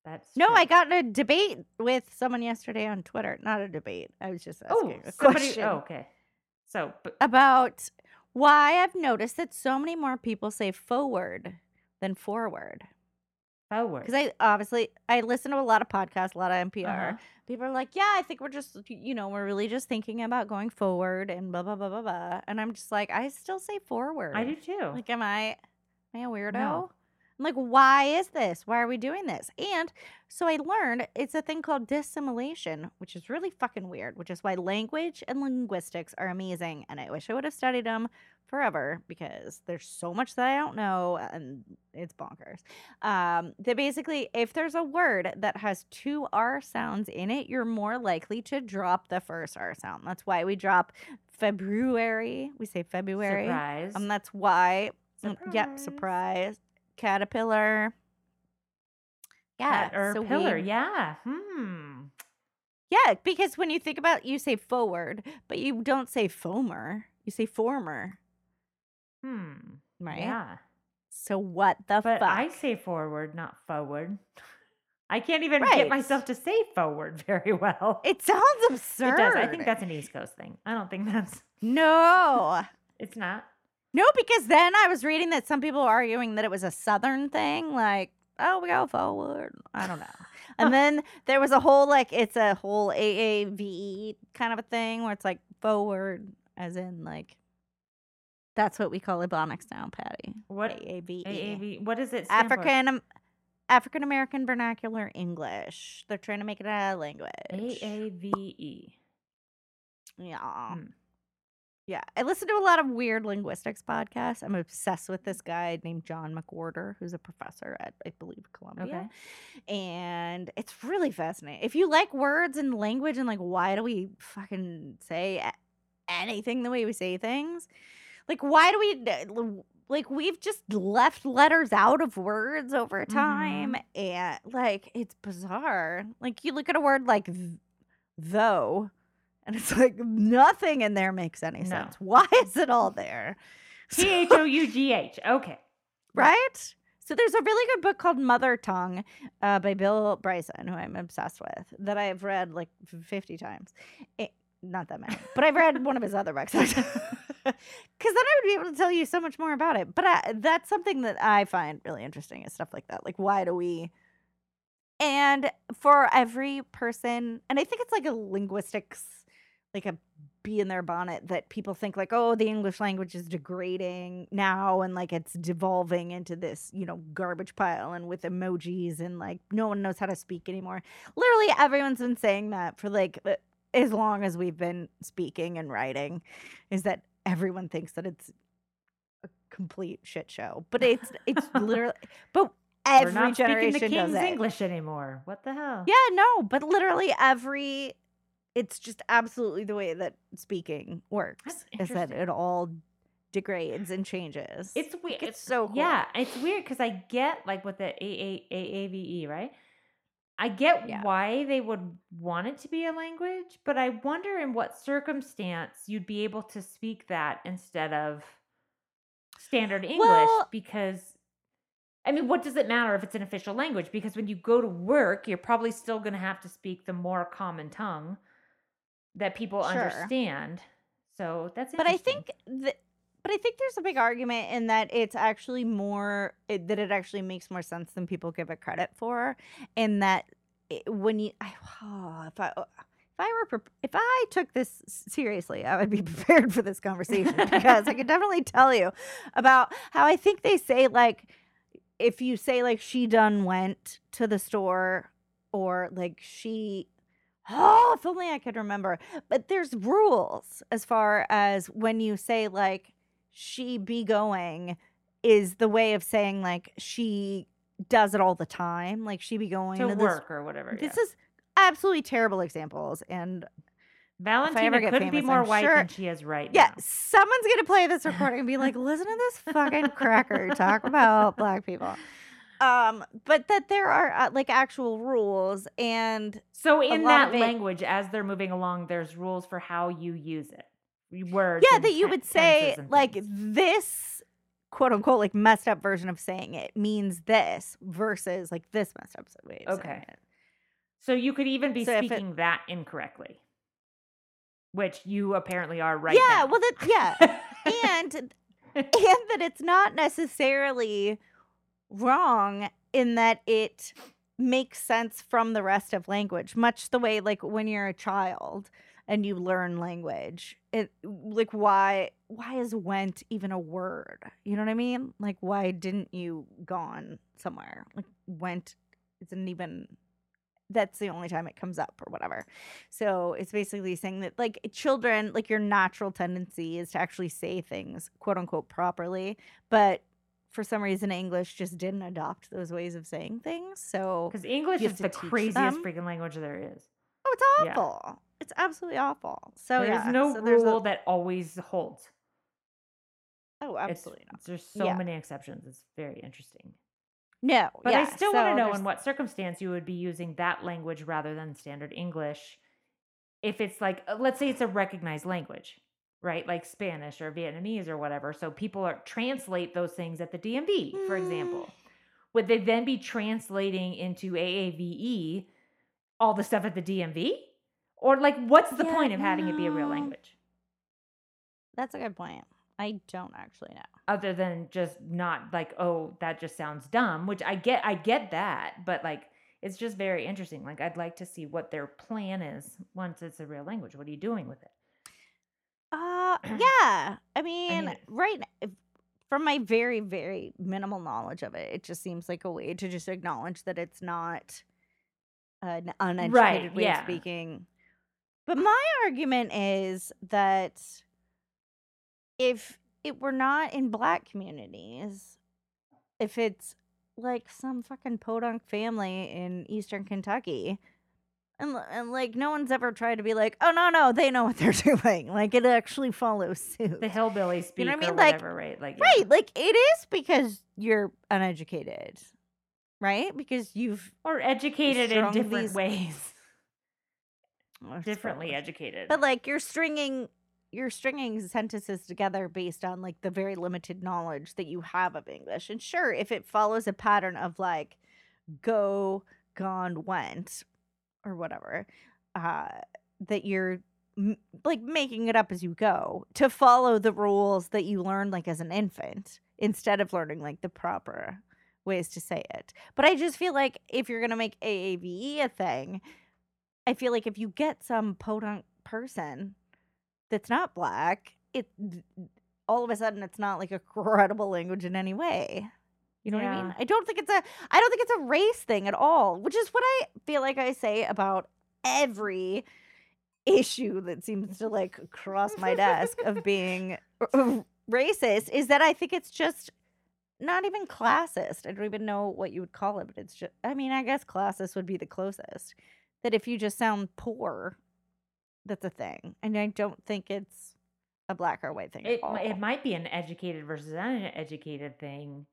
that's No, true. I got in a debate with someone yesterday on Twitter. Not a debate. I was just Oh, asking a somebody. question Oh, okay. So, but about why I've noticed that so many more people say forward than forward. Forward. Because I obviously I listen to a lot of podcasts, a lot of NPR. Uh-huh. People are like, "Yeah, I think we're just you know we're really just thinking about going forward and blah blah blah blah blah." And I'm just like, I still say forward. I do too. Like, am I am I a weirdo? No. I'm like, why is this? Why are we doing this? And so I learned it's a thing called dissimilation, which is really fucking weird, which is why language and linguistics are amazing. And I wish I would have studied them forever because there's so much that I don't know and it's bonkers. Um, that basically, if there's a word that has two R sounds in it, you're more likely to drop the first R sound. That's why we drop February. We say February. Surprise. And that's why Mm, Yep, Surprise. Caterpillar. Yeah. Cat or so pillar. we- Yeah. Hmm. yeah, because when you think about you say forward, but you don't say foamer. You say former, Hmm. right? Yeah. So what the But fuck? I say forward, not forward. I can't even Right. get myself to say forward [LAUGHS] very well. It sounds It absurd. does. I think that's an East Coast thing. I don't think [LAUGHS] that's. no. It's not. No, because then I was reading that some people are arguing that it was a Southern thing, like, oh, we go forward. I don't know. [LAUGHS] And then there was a whole, like, it's a whole AAVE kind of a thing where it's like forward, as in, like, that's what we call Ebonics now, Patty. What AAVE. AAV? What is it? African African American Vernacular English. They're trying to make it a language. AAVE. Yeah. Hmm. Yeah. I listen to a lot of weird linguistics podcasts. I'm obsessed with this guy named John McWhorter, who's a professor at, I believe, Columbia. Okay. And it's really fascinating. If you like words and language and like, why do we fucking say anything the way we say things? Like, why do we, like, we've just left letters out of words over time. Mm-hmm. And like, it's bizarre. Like, you look at a word like th- though, and it's like nothing in there makes any No. sense. Why is it all there? [LAUGHS] T H O U G H. Okay. right? So there's a really good book called Mother Tongue uh, by Bill Bryson, who I'm obsessed with, that I have read like 50 times. It, not that many, but I've read one of his other books. [LAUGHS] Because then I would be able to tell you so much more about it. But I, that's something that I find really interesting is stuff like that. Like, why do we. And for every person, and I think it's like a linguistics, like a bee in their bonnet that people think like oh the english language is degrading now and like it's devolving into this you know garbage pile and with emojis and like no one knows how to speak anymore literally everyone's been saying that for like uh, as long as we've been speaking and writing is that everyone thinks that it's a complete shit show but it's it's literally but We're every not speaking generation the does King's it English anymore. What the hell? yeah, no, but literally every it's just absolutely the way that speaking works. Is that it all degrades and changes. It's weird. it's so cool. Yeah, it's weird because I get like with the AA AAVE, right? I get Yeah. why they would want it to be a language, but I wonder in what circumstance you'd be able to speak that instead of standard English Well- because I mean, what does it matter if it's an official language? Because when you go to work, you're probably still going to have to speak the more common tongue that people Sure. understand. So that's it. but I think that but I think there's a big argument in that it's actually more it, that it actually makes more sense than people give it credit for, in that it, when you I, oh, [SIGHS] if I if I were if I took this seriously, I would be [LAUGHS] prepared for this conversation because I could [LAUGHS] definitely tell you about how I think they say like if you say like she done went to the store or like she oh if only I could remember but there's rules as far as when you say like she be going is the way of saying like she does it all the time like she be going to to, work or whatever. this, this yeah. is absolutely terrible examples and Valentina couldn't be more I'm white sure- than she is right yeah now. someone's gonna play this recording and be like listen to this fucking cracker talk about black people um but that there are uh, like actual rules and So in that it- language, as they're moving along, there's rules for how you use it. Words. yeah that you would say like this quote unquote like messed up version of saying it means this versus like this messed up way of saying Okay. So you could even be So if it- speaking that incorrectly, which you apparently are right yeah now. well that yeah and [LAUGHS] and that it's not necessarily wrong in that it makes sense from the rest of language much the way like when you're a child and you learn language it like why why is went even a word? You know what i mean? Like why didn't you gone somewhere? Like went isn't even that's the only time it comes up or whatever. So it's basically saying that like children like your natural tendency is to actually say things quote unquote properly but for some reason english just didn't adopt those ways of saying things so Because English is the craziest them. freaking language there is. oh it's Yeah. awful it's absolutely awful so There's yeah, no so there's a- rule that always holds. oh It's- absolutely not There's so Yeah. many exceptions. It's very interesting. no But yeah, I still want to know there's- in what circumstance you would be using that language rather than standard English. If it's like, uh, let's say it's a recognized language, right? Like Spanish or Vietnamese or whatever. So people are translate those things at the DMV, for Mm. example. would they then be translating into AAVE all the stuff at the DMV? Or like what's the Yeah, point of having it be a real language? That's a good point. I don't actually know. Other than just not like, oh, that just sounds dumb, which I get I get that, but like it's just very interesting. Like I'd like to see what their plan is once it's a real language. What are you doing with it? Uh, [CLEARS THROAT] yeah. I mean, right. n- from my very, very minimal knowledge of it, it just seems like a way to just acknowledge that it's not an uneducated way yeah. of speaking. But my argument is that if it were not in black communities, if it's like some fucking podunk family in eastern Kentucky, and, and like no one's ever tried to be like, oh no no, they know what they're [LAUGHS] doing. Like it actually follows suit. The hillbilly speak You know what I mean? Like- whatever, right? Like yeah. right, like it is because you're uneducated, right? Because you've or educated in different these- ways. Oh, Differently suppose. educated. But like you're stringing you're stringing sentences together based on like the very limited knowledge that you have of English. And sure, if it follows a pattern of like go, gone, went, or whatever, uh, that you're m- like making it up as you go to follow the rules that you learned like as an infant instead of learning like the proper ways to say it. But I just feel like if you're gonna make AAVE a thing, I feel like if you get some podunk person that's not black, it all of a sudden it's not like a [LAUGHS] credible language in any way. You know what I mean? I don't think it's a I don't think it's a race thing at all, which is what I feel like I say about every issue that seems to like cross my desk of being racist is that I think it's just not even classist. I don't even know what you would call it, but it's just I mean, I guess classist would be the closest. That if you just sound poor, that's a thing. And I don't think it's a black or white thing. it, at all. it might be an educated versus uneducated thing.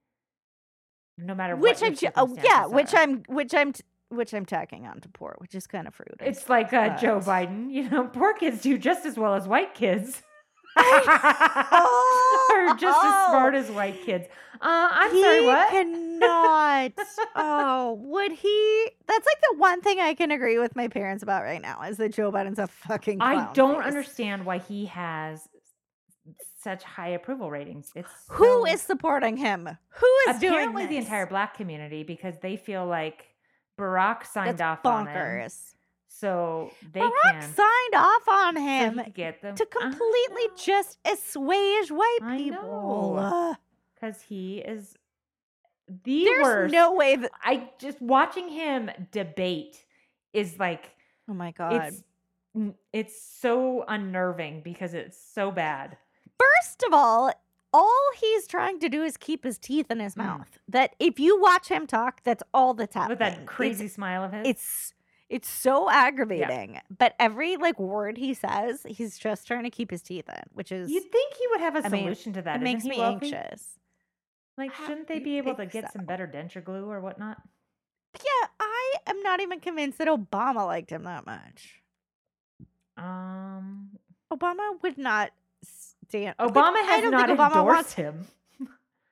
No matter which what. I'm oh, yeah, circumstances which. I'm which I'm t- which I'm tacking on to poor, which is kind of fruit. It's like uh, Joe Biden. You know, [LAUGHS] poor kids do just as well as white kids. [LAUGHS] Oh, or just as smart as white kids. Uh, I'm he sorry, what? cannot. [LAUGHS] oh, would he? That's like the one thing I can agree with my parents about right now is that Joe Biden's a fucking. I don't face. understand why he has such high approval ratings. It's so- is supporting him? Who is doing apparently the entire black community because they feel like Barack signed That's off on him, so they Barack can signed off on him could get them to completely just assuage white I people. Because he is the There's worst. no way that. I just watching him debate is like Oh my god. it's it's so unnerving because it's so bad. First of all, all he's trying to do is keep his teeth in his Mm. mouth. That if you watch him talk, that's all that's happening. With that It's- crazy smile of his. It's it's so aggravating. But every like word he says, he's just trying to keep his teeth in, which is You'd think he would have a I mean, solution to that. it makes me wealthy? anxious. Like, shouldn't they be able to get some better denture glue or whatnot? Yeah, I am not even convinced that Obama liked him that much. Um, Obama would not like, Obama has not Obama endorsed him. [LAUGHS]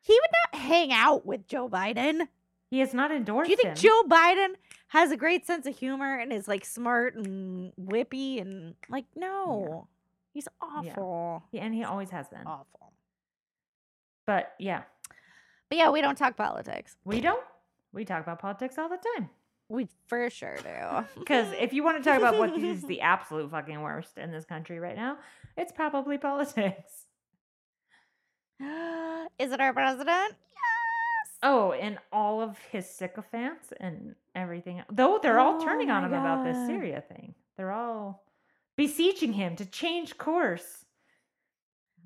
He would not hang out with Joe Biden. He has not endorsed Do you think him. Joe Biden has a great sense of humor and is like smart and whippy and like no, he's awful, Yeah, and he always has been. awful. But yeah, But yeah, we don't talk politics. we don't. We talk about politics all the time. We for sure do. [LAUGHS] Because if you want to talk about what is the [LAUGHS] absolute fucking worst in this country right now, it's probably politics. [GASPS] is it our president? Yes. Oh, and all of his sycophants and everything. Though they're all Oh turning on him about this Syria thing. They're all beseeching him to change course.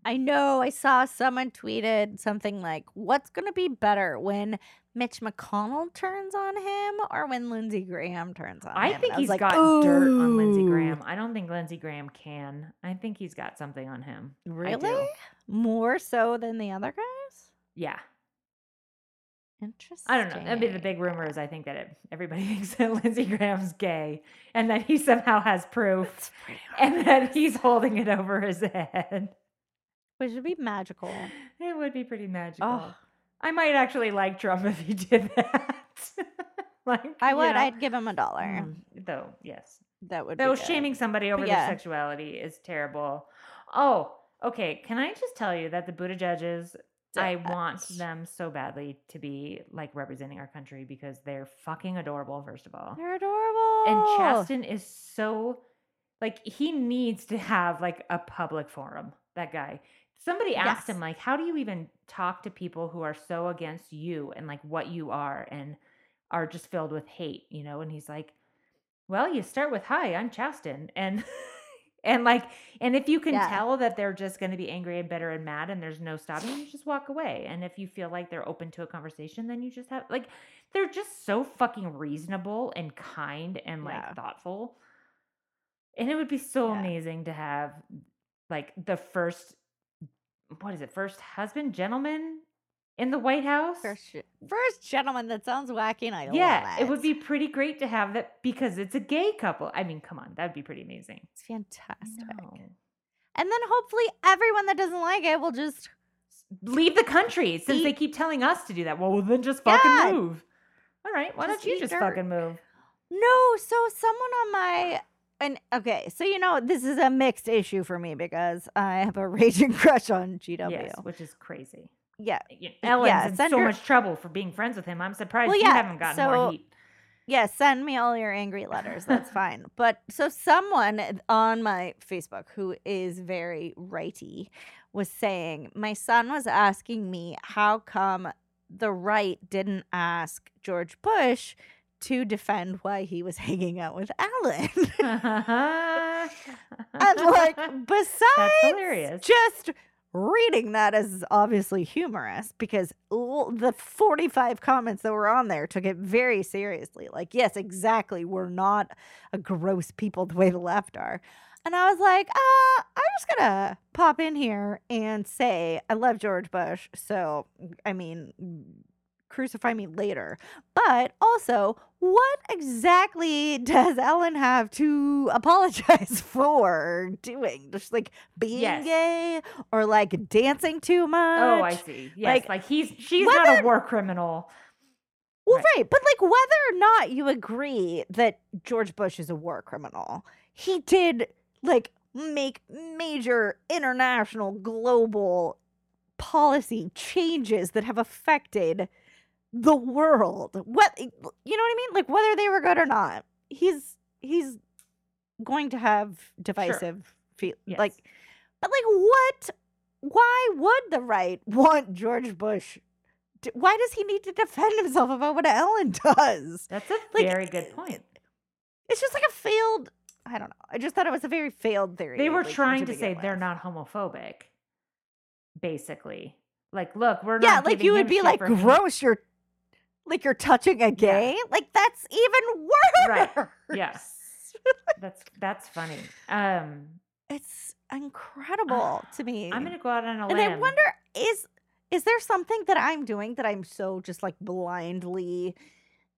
I know. I saw someone tweeted something like, "What's going to be better when Mitch McConnell turns on him or when Lindsey Graham turns on him? I him?" think And he's was got like, dirt on Lindsey Graham. I don't think Lindsey Graham can. I think he's got something on him. Really? More so than the other guys? Yeah. Interesting. I don't know. I mean, the big rumor is I think that it, everybody [LAUGHS] thinks that Lindsey Graham's gay and that he somehow has proof and that he's holding it over his head. Which would be magical. It would be pretty magical. Oh, I might actually like Trump [LAUGHS] if he did that. [LAUGHS] like I you would. know, I'd give him a dollar. mm, though, yes. That would. Though shaming somebody over But their sexuality is terrible. Oh, okay. Can I just tell you that the Buttigiegs, I want them so badly to be like representing our country because they're fucking adorable, first of all. They're adorable. And Chasten is so like he needs to have like a public forum. That guy. Somebody asked him like, how do you even talk to people who are so against you and like what you are and are just filled with hate, you know? And he's like, well, you start with hi, I'm Chasten, and [LAUGHS] and like, and if you can Yeah. tell that they're just going to be angry and bitter and mad, and there's no stopping, you just walk away. And if you feel like they're open to a conversation, then you just have like, they're just so fucking reasonable and kind and like Yeah. thoughtful. And it would be so Yeah. amazing to have like the first, what is it, first husband, gentleman in the White House. First, first gentleman. That sounds wacky, and I love yeah, it. would be pretty great to have that because it's a gay couple. I mean, come on, that'd be pretty amazing. It's fantastic. And then hopefully everyone that doesn't like it will just Leave the country since they keep telling us to do that. Well, then just fucking Yeah. move. All right, why Just don't you just dirt. fucking move? No, so someone on my and okay, so you know this is a mixed issue for me because I have a [LAUGHS] raging crush on GW. Yes, which is crazy. Yeah, Ellen's yeah, in so much trouble for being friends with him. I'm surprised Well, you haven't gotten more so- heat. yeah. Send me all your angry letters. That's [LAUGHS] fine. But so someone on my Facebook who is very righty was saying my son was asking me how come the right didn't ask George Bush to defend why he was [LAUGHS] hanging out with Ellen. [LAUGHS] and like besides just reading that is obviously humorous because the 45 comments that were on there took it very seriously. Like yes exactly we're not a gross people the way the left are. And i was like uh i'm just gonna pop in here and say i love george bush so i mean crucify me later. But also, what exactly [LAUGHS] does Ellen have to [LAUGHS] apologize [LAUGHS] for doing? Just like being Yes. gay or like dancing too much? Oh, I see. Yes, Like, like, he's she's not a war criminal. Well, Right. right. But like whether or not you agree that George Bush is a war criminal, he did like make major international global policy changes that have affected the world. What you know what I mean? Like whether they were good or not. He's he's going to have divisive feel Yes. like but like what why would the right want George Bush to, why does he need to defend himself about what Ellen [LAUGHS] does? That's a Like, very good point. It's just like a failed. I don't know. I just thought it was a very failed theory. They were like, trying to say begin they're not homophobic. Basically, like, look, we're not. Yeah, like you would be like, gross. You're like you're touching a gay. Like that's even worse. Right. Yes. [LAUGHS] That's that's funny. Um, It's incredible to me. I'm gonna go out on a and limb. And I wonder is is there something that I'm doing that I'm so just like blindly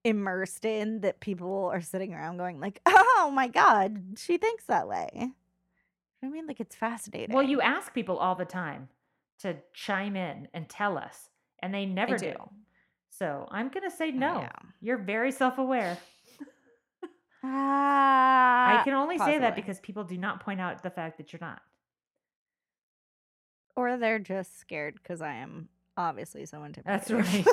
immersed in that people are sitting around going like, [LAUGHS] oh my god, she thinks that way. I mean, like it's fascinating. Well, you ask people all the time to chime in and tell us, and they never do. do. So I'm gonna say no. You're very self-aware. Ah, I can only say that because people do not point out the fact that you're not. or they're just scared because I am obviously so intimidated. [LAUGHS] That's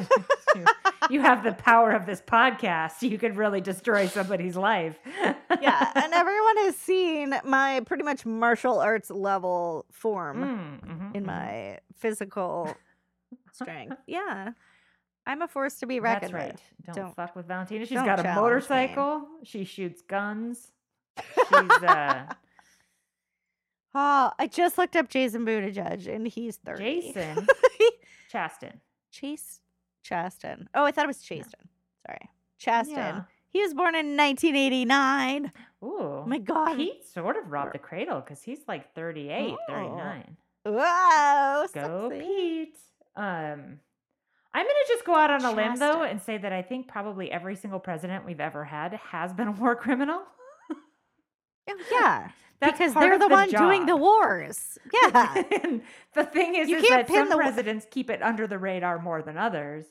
right. you, have the [LAUGHS] power of this podcast. You could really destroy somebody's life. yeah, and [LAUGHS] everyone has seen my pretty much martial arts level form Mm, mhm, in mhm. my physical strength. Yeah, I'm a force to be That's reckoned right. with. Don't, Don't- fuck with Valentina. She's don't got a challenge motorcycle. She shoots guns. She's uh [LAUGHS] Oh, I just looked up Jason Buttigieg, and he's thirty. Jason [LAUGHS] Chasten. Chase Chaston. Oh, I thought it was Chaston. Sorry, Chaston. Yeah. He was born in 1989. Ooh. Oh my God. Pete sort of robbed the cradle because he's like 38, Oh. 39. Whoa, Go sexy. Pete. Um I'm gonna just go out on a limb though and say that I think probably every single president we've ever had has been a war criminal. Oh, [LAUGHS] yeah, That's because they're of the, one doing the wars. Yeah. and [LAUGHS] the thing is, You is can't that pin some the presidents keep it under the radar more than others.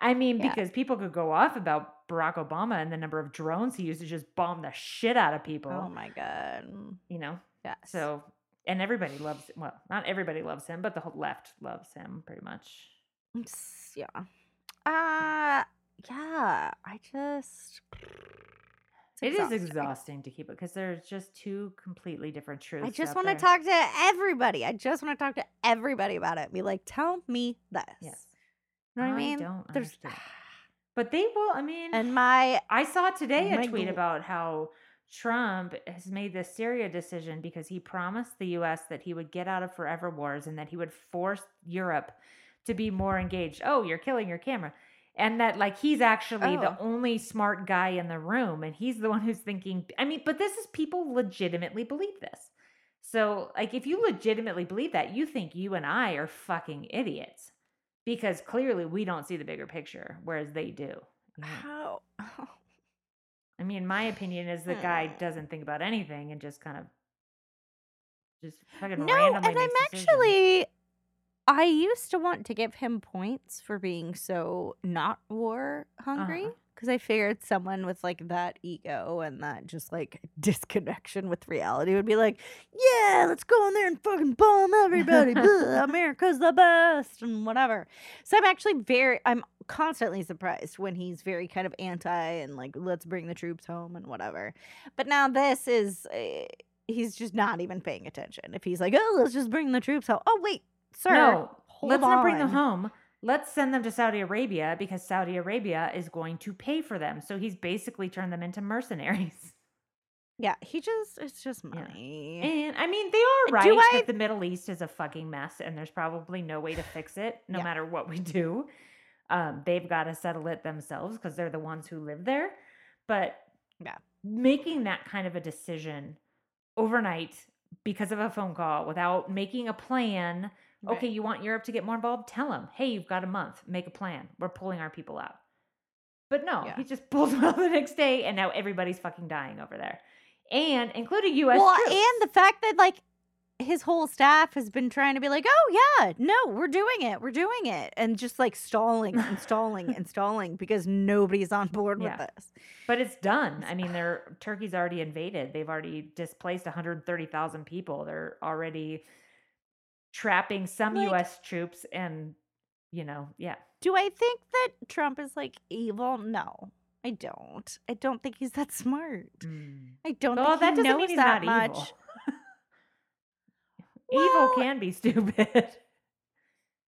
I mean, Yeah. because people could go off about Barack Obama and the number of drones he used to just bomb the shit out of people. oh my god. Mm. You know, Yeah. so and everybody loves. Well, not everybody loves him, but the whole left loves him pretty much. It's- yeah. Uh yeah. I just. It's It is exhausting. exhausting to keep it because there's just two completely different truths. I just out want to there. talk to everybody. I just want to talk to everybody about it. Be like, tell me this. Yes, You know what I I mean? don't There's understand. but they will. I mean, and my I saw today a tweet gl- about how Trump has made this Syria decision because he promised the US that he would get out of forever wars and that he would force Europe to be more engaged. Oh, you're killing your camera. And that like he's actually the Oh. only smart guy in the room and he's the one who's thinking I mean, but this is people legitimately believe this. So, like if you legitimately believe that, you think you and I are fucking idiots because clearly we don't see the bigger picture whereas they do. how I mean, my opinion is the guy Hmm. doesn't think about anything and just kind of just fucking No, randomly No, and I'm decisions. actually I used to want to give him points for being so not war hungry Uh-huh. because I figured someone with like that ego and that just like [LAUGHS] disconnection with reality would be like, yeah, let's go in there and fucking bomb everybody. [LAUGHS] Blah, America's the best and whatever. So I'm actually very, I'm constantly surprised when he's very kind of anti and like, let's bring the troops home and whatever. But now this is, uh, he's just not even paying attention. If he's like, oh, let's just bring the troops home. Oh, wait, sir. no, hold let's not bring them home. Let's send them to Saudi Arabia because Saudi Arabia is going to pay for them. So he's basically turned them into mercenaries. [LAUGHS] Yeah, he just, it's just Yeah. money. And I mean, they are right I- that the Middle East is a fucking mess and there's probably no way to fix it no Yeah. matter what we [LAUGHS] do. Um, they've got to settle it themselves because they're the ones who live there. But Yeah. making that kind of a decision overnight because of a phone call without making a plan. Right. Okay, you want Europe to get more involved? Tell them, hey, you've got a month. Make a plan. We're pulling our people out. But no, Yeah. he just [LAUGHS] pulled them out the next day, and now everybody's fucking dying over there, and including U.S. well, troops. and the fact that like his whole staff has been trying to be like, oh yeah, no, we're doing it, we're doing it, and just like stalling and stalling and [LAUGHS] stalling because nobody's on board Yeah. with this. But it's done. I mean, they're [SIGHS] Turkey's already invaded. They've already displaced 130,000 people. They're already trapping some Like- U.S. troops, and you know, yeah. Do I think that Trump is like evil? No, I don't. I don't think he's that smart. Mm. I don't Well, think that he doesn't knows mean he's that not much. [LAUGHS] evil. evil can be [LAUGHS] stupid.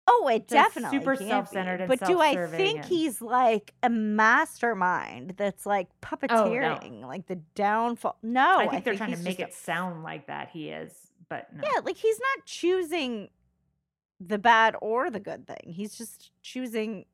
Oh, it Just definitely super can be. self-centered and But do I think and- he's like a mastermind that's like Oh, no. puppeteering, like the downfall? No, I think they're trying to make just it sound like that he is, but no. Yeah, like he's not choosing the bad or the good thing. He's just choosing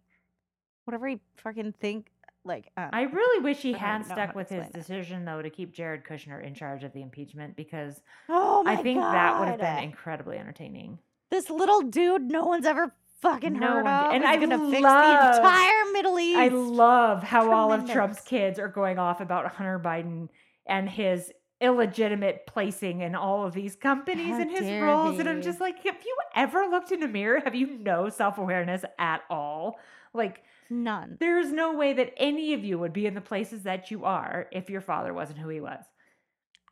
whatever he fucking think. Like I really wish he had even know how stuck with his it. decision though to keep Jared Kushner in charge of the impeachment because oh I think that would have been incredibly entertaining. this little dude no one's ever fucking No heard one of, and is I gonna fix the entire Middle East. I love how all of Trump's kids are going off about Hunter Biden and his illegitimate placing in all of these companies How and his roles. And I'm just like, have you ever looked in a mirror? Have you no self awareness at all? Like, None. there's no way that any of you would be in the places that you are if your father wasn't who he was.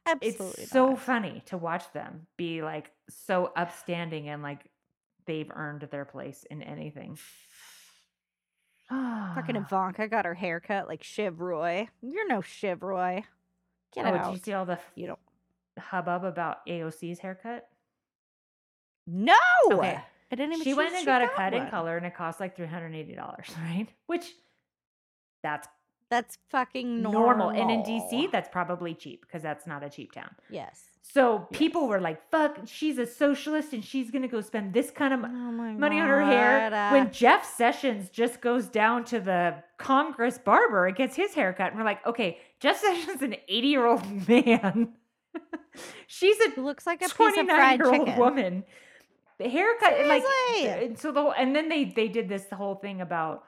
Absolutely. it's so funny to watch them be like so upstanding and like they've earned their place in anything. [SIGHS] Fucking Ivanka got her hair cut like Shiv Roy. You're no Shiv Roy. Get oh, out. did you see all the You don't. hubbub about AOC's haircut? No. Okay. I didn't even. She went and got a cut in color and it cost like $380, [LAUGHS] right? Which that's That's fucking normal. normal. And in DC, that's probably cheap because that's not a cheap town. yes. So people were like, fuck, she's a socialist and she's going to go spend this kind of Oh money on her hair. Uh, when Jeff Sessions just goes down to the Congress barber and gets his haircut, and we're like, okay, Jeff Sessions is an 80 year old [LAUGHS] man. [LAUGHS] She's a looks like a 29 year old woman. The haircut, and like, and so the whole, and then they they did this whole thing about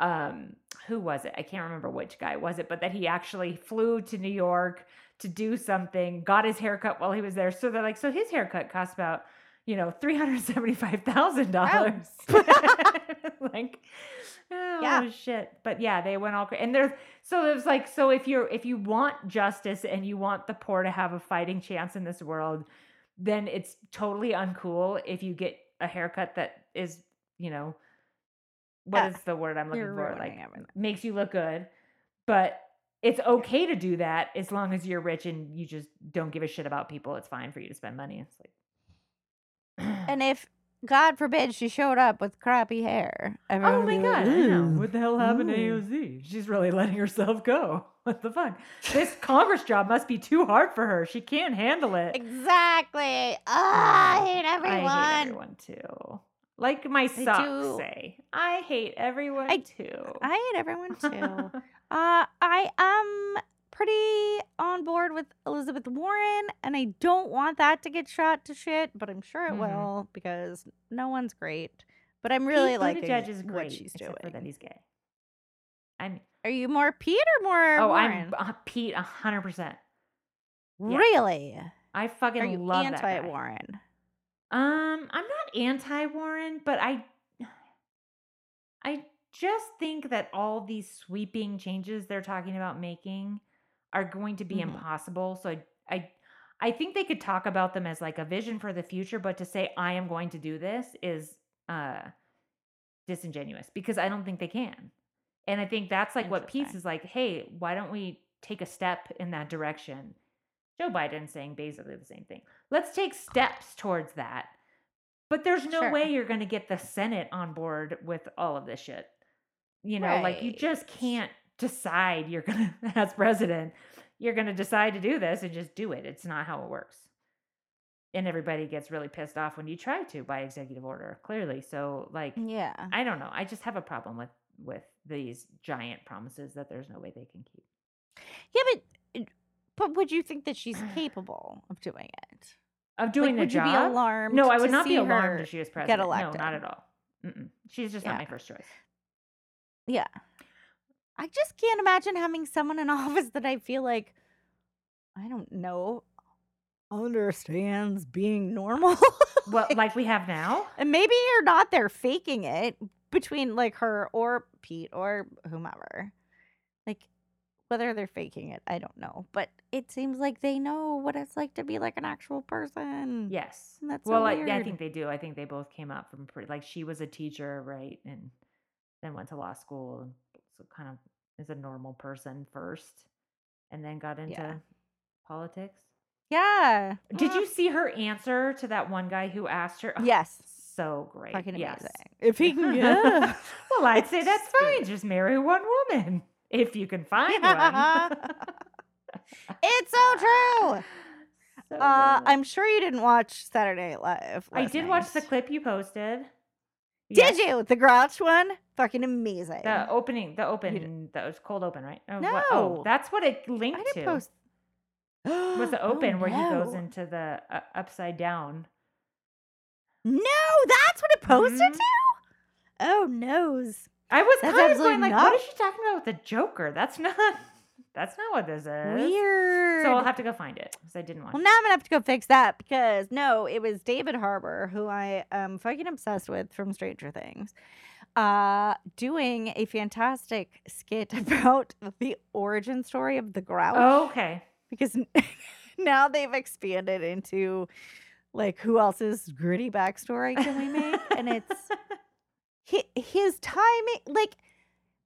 um who was it? I can't remember which guy was it, but that he actually flew to New York to do something, got his haircut while he was there. So they're like, so his haircut cost about, you know, three hundred seventy-five thousand dollars. Oh. [LAUGHS] [LAUGHS] like, oh Yeah. shit. But yeah, they went all crazy. And there's so there's like, so if you're if you want justice and you want the poor to have a fighting chance in this world, then it's totally uncool if you get a haircut that is, you know, what is the word I'm looking You're for? Like everything. makes you look good. But it's okay to do that as long as you're rich and you just don't give a shit about people. It's fine for you to spend money. It's like And [CLEARS THROAT] if God forbid she showed up with crappy hair, Oh my be god, like, I know. What the hell happened to ooh." AOC? She's really letting herself go. [LAUGHS] What the fuck? This Congress job must be too hard for her. She can't handle it. Exactly. Ah, I hate everyone. I hate everyone too. Like my socks say. I hate everyone I- too. I hate everyone too. [LAUGHS] uh, I am pretty on board with Elizabeth Warren, and I don't want that to get shot to shit, but I'm sure it Mhm. will because no one's great. But I'm really liking Buttigieg is great, what she's except for that he's gay. I'm Are you more Pete or more oh, Warren? I'm uh, Pete a hundred percent. really? I fucking Are you love that anti guy. Warren? Um, I'm not anti Warren, but I [SIGHS] I just think that all these sweeping changes they're talking about making are going to be Mhm. impossible. So I, I I think they could talk about them as like a vision for the future, but to say I am going to do this is uh disingenuous because I don't think they can. And I think that's like what Interesting. is like, hey, why don't we take a step in that direction? Joe Biden saying basically the same thing. Let's take steps towards that. But there's no Sure. way you're going to get the Senate on board with all of this shit. You know, like you just can't decide you're going [LAUGHS] to, as president, you're going to decide to do this and just do it. It's not how it works. And everybody gets really pissed off when you try to by executive order, clearly. So, like, Yeah. I don't know. I just have a problem with with these giant promises that there's no way they can keep. Yeah, but but would you think that she's capable of doing it? Of doing like, would the you job. be alarmed? no, I would not be alarmed if she was get president. No, not at all. Mm-mm. She's just not my first choice. Yeah. I just can't imagine having someone in [LAUGHS] office that I feel like I don't know understands being normal. [LAUGHS] Well, like we have now. and maybe you're not there faking it between like her or Pete or whomever. Whether they're faking it, I don't know. But it seems like they know what it's like to be like an actual person. Yes. And that's so well, I, I think they do. I think they both came up from pretty like she was a teacher, right, and then went to law school, and so kind of is a normal person first, and then got into politics. Yeah. Did you see her answer to that one guy who asked her? Oh, Yes. so great. Fucking yes. amazing. If he can yeah. [LAUGHS] well, I'd say [LAUGHS] that's fine. Just marry one woman if you can [LAUGHS] find one. it's so true. [LAUGHS] So Uh. I'm sure you didn't watch Saturday Night Live. I did watch the clip you posted. Did Yes. you? The Grouch one? Fucking amazing. The opening, the open, that was cold open, right? Or what- oh, No. that's what it linked to. post. [GASPS] Was the Oh, open where he goes into the uh, upside down? No, that's what it posted Mhm. to? Oh, noes. I was That's kind of going like, not- what is she talking about with the Joker? That's [LAUGHS] not. That's not what this is. Weird. So I'll have to go find it because I didn't watch. Well, it. now I'm gonna have to go fix that because no, it was David Harbour who I am fucking obsessed with from Stranger Things, uh, doing a fantastic skit [LAUGHS] about the origin story of the Grouch. Oh, okay. because [LAUGHS] now they've expanded into like who else's gritty backstory can we make, and it's his timing. Like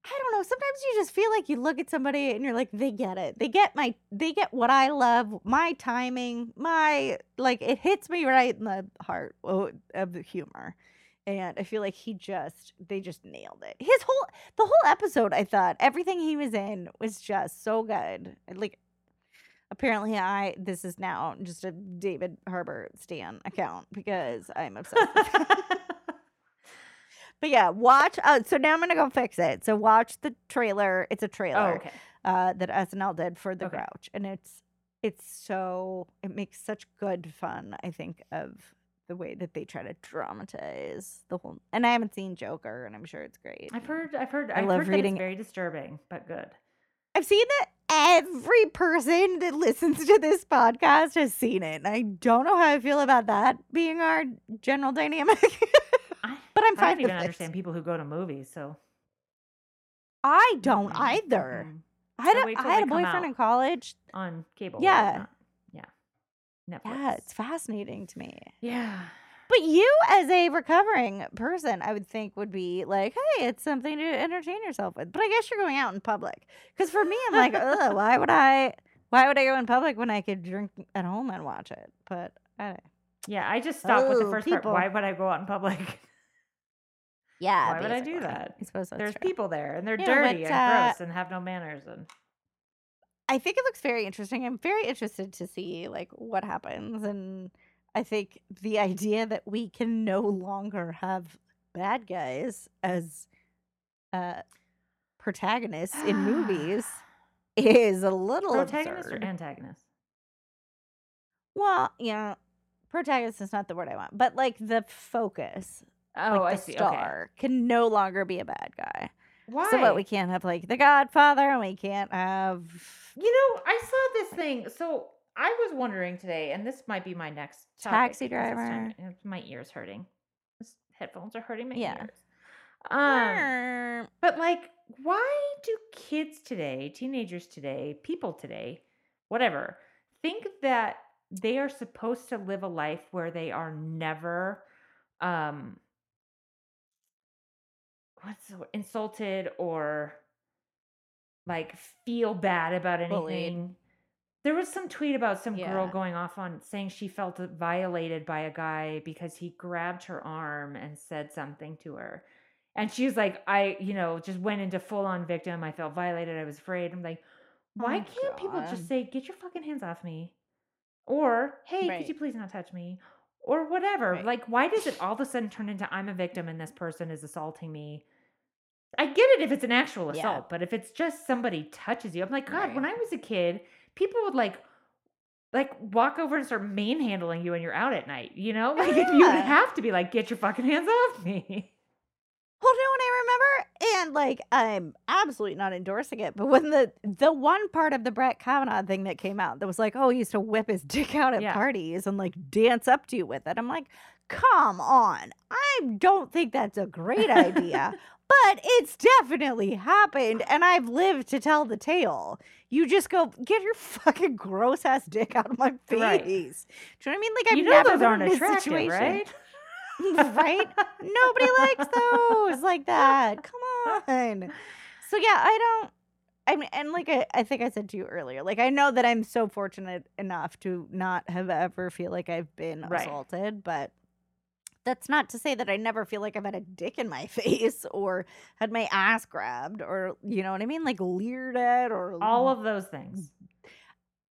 I don't know. Sometimes you just feel like you look at somebody and you're like, they get it. They get my. They get what I love. My timing. My like it hits me right in the heart of the humor. And I feel like he just they just nailed it. His whole the whole episode, I thought everything he was in was just so good. Like apparently I this is now just a David Harbour Stan account because I'm obsessed. [LAUGHS] But yeah, watch. Uh, so now I'm gonna go fix it. So watch the trailer. It's a oh, trailer okay. uh, that SNL did for The Okay. Grouch, and it's it's so it makes such good fun. I think of the way that they try to dramatize the whole. And I haven't seen Joker, and I'm sure it's great. I've heard. I've heard. I I've love heard reading- very disturbing, but good. I've seen that every person that listens to this podcast has seen it. And I don't know how I feel about that being our general dynamic. [LAUGHS] I, but I'm I fine don't even understand people who go to movies. So I don't either. mm-mm. I had, I a, I had a boyfriend in college. on cable. Yeah. yeah, Netflix. Yeah, it's fascinating to me. yeah. But you, as a recovering person, I would think would be like, hey, it's something to entertain yourself with. But I guess you're going out in public. Because for me, I'm like, ugh, why would I? Why would I go in public when I could drink at home and watch it? But I, Yeah, I just stopped with the Oh, first people. part. Why would I go out in public? Yeah, Why would I do that? I suppose There's true. people there, and they're dirty but, and uh, gross and have no manners. And I think it looks very interesting. I'm very interested to see like what happens, and I think the idea that we can no longer have bad guys as uh, protagonists in movies [SIGHS] is a little protagonist absurd. or antagonist? well, yeah, protagonist is not the word I want, but like the focus, Oh, like I see. star, can no longer be a bad guy. Okay. Why? So what we can't have like the Godfather, and we can't have You know, I saw this thing. So I was wondering today, and this might be my next topic Taxi driver. My ears hurting. This headphones are hurting my Yeah. ears. Um, but like, why do kids today, teenagers today, people today, whatever, think that they are supposed to live a life where they are never, um, what's the word, insulted or like feel bad about Bullied. anything? There was some tweet about some girl going off on saying she felt violated by a guy because he grabbed her arm and said something to her. And she was like, I, you know, just went into full on victim. I felt violated. I was afraid. I'm like, oh why Oh, can't people just say, get your fucking hands off me? Or, hey, Right. could you please not touch me? Or whatever. Right. Like, why does it all of a sudden turn into I'm a victim and this person is assaulting me? I get it if it's an actual Yeah. assault, but if it's just somebody touches you, I'm like, God, when I was a kid, people would like like walk over and start manhandling you when you're out at night, you know? [LAUGHS] Like you would have to be like, get your fucking hands off me. Well, no, and I like I'm absolutely not endorsing it, but when the the one part of the Brett Kavanaugh thing that came out that was like, oh, he used to whip his [LAUGHS] dick out at Yeah. parties and like dance up to you with it, I'm like, come on, I don't think that's a great idea, [LAUGHS] but it's definitely happened, and I've lived to tell the tale. You just go get your [LAUGHS] fucking gross ass dick out of my face. Right. Do you know what I mean? Like I've you know never those been aren't attractive, situation right? [LAUGHS] right? Nobody likes those like that. Come on. So yeah, I don't. I mean, and like I, I think I said to you earlier, like I know that I'm so fortunate enough to not have ever feel like I've been Right. assaulted, but that's not to say that I never feel like I've had a dick in my [LAUGHS] face or had my ass grabbed or you know what I mean, like leered at or All of those things.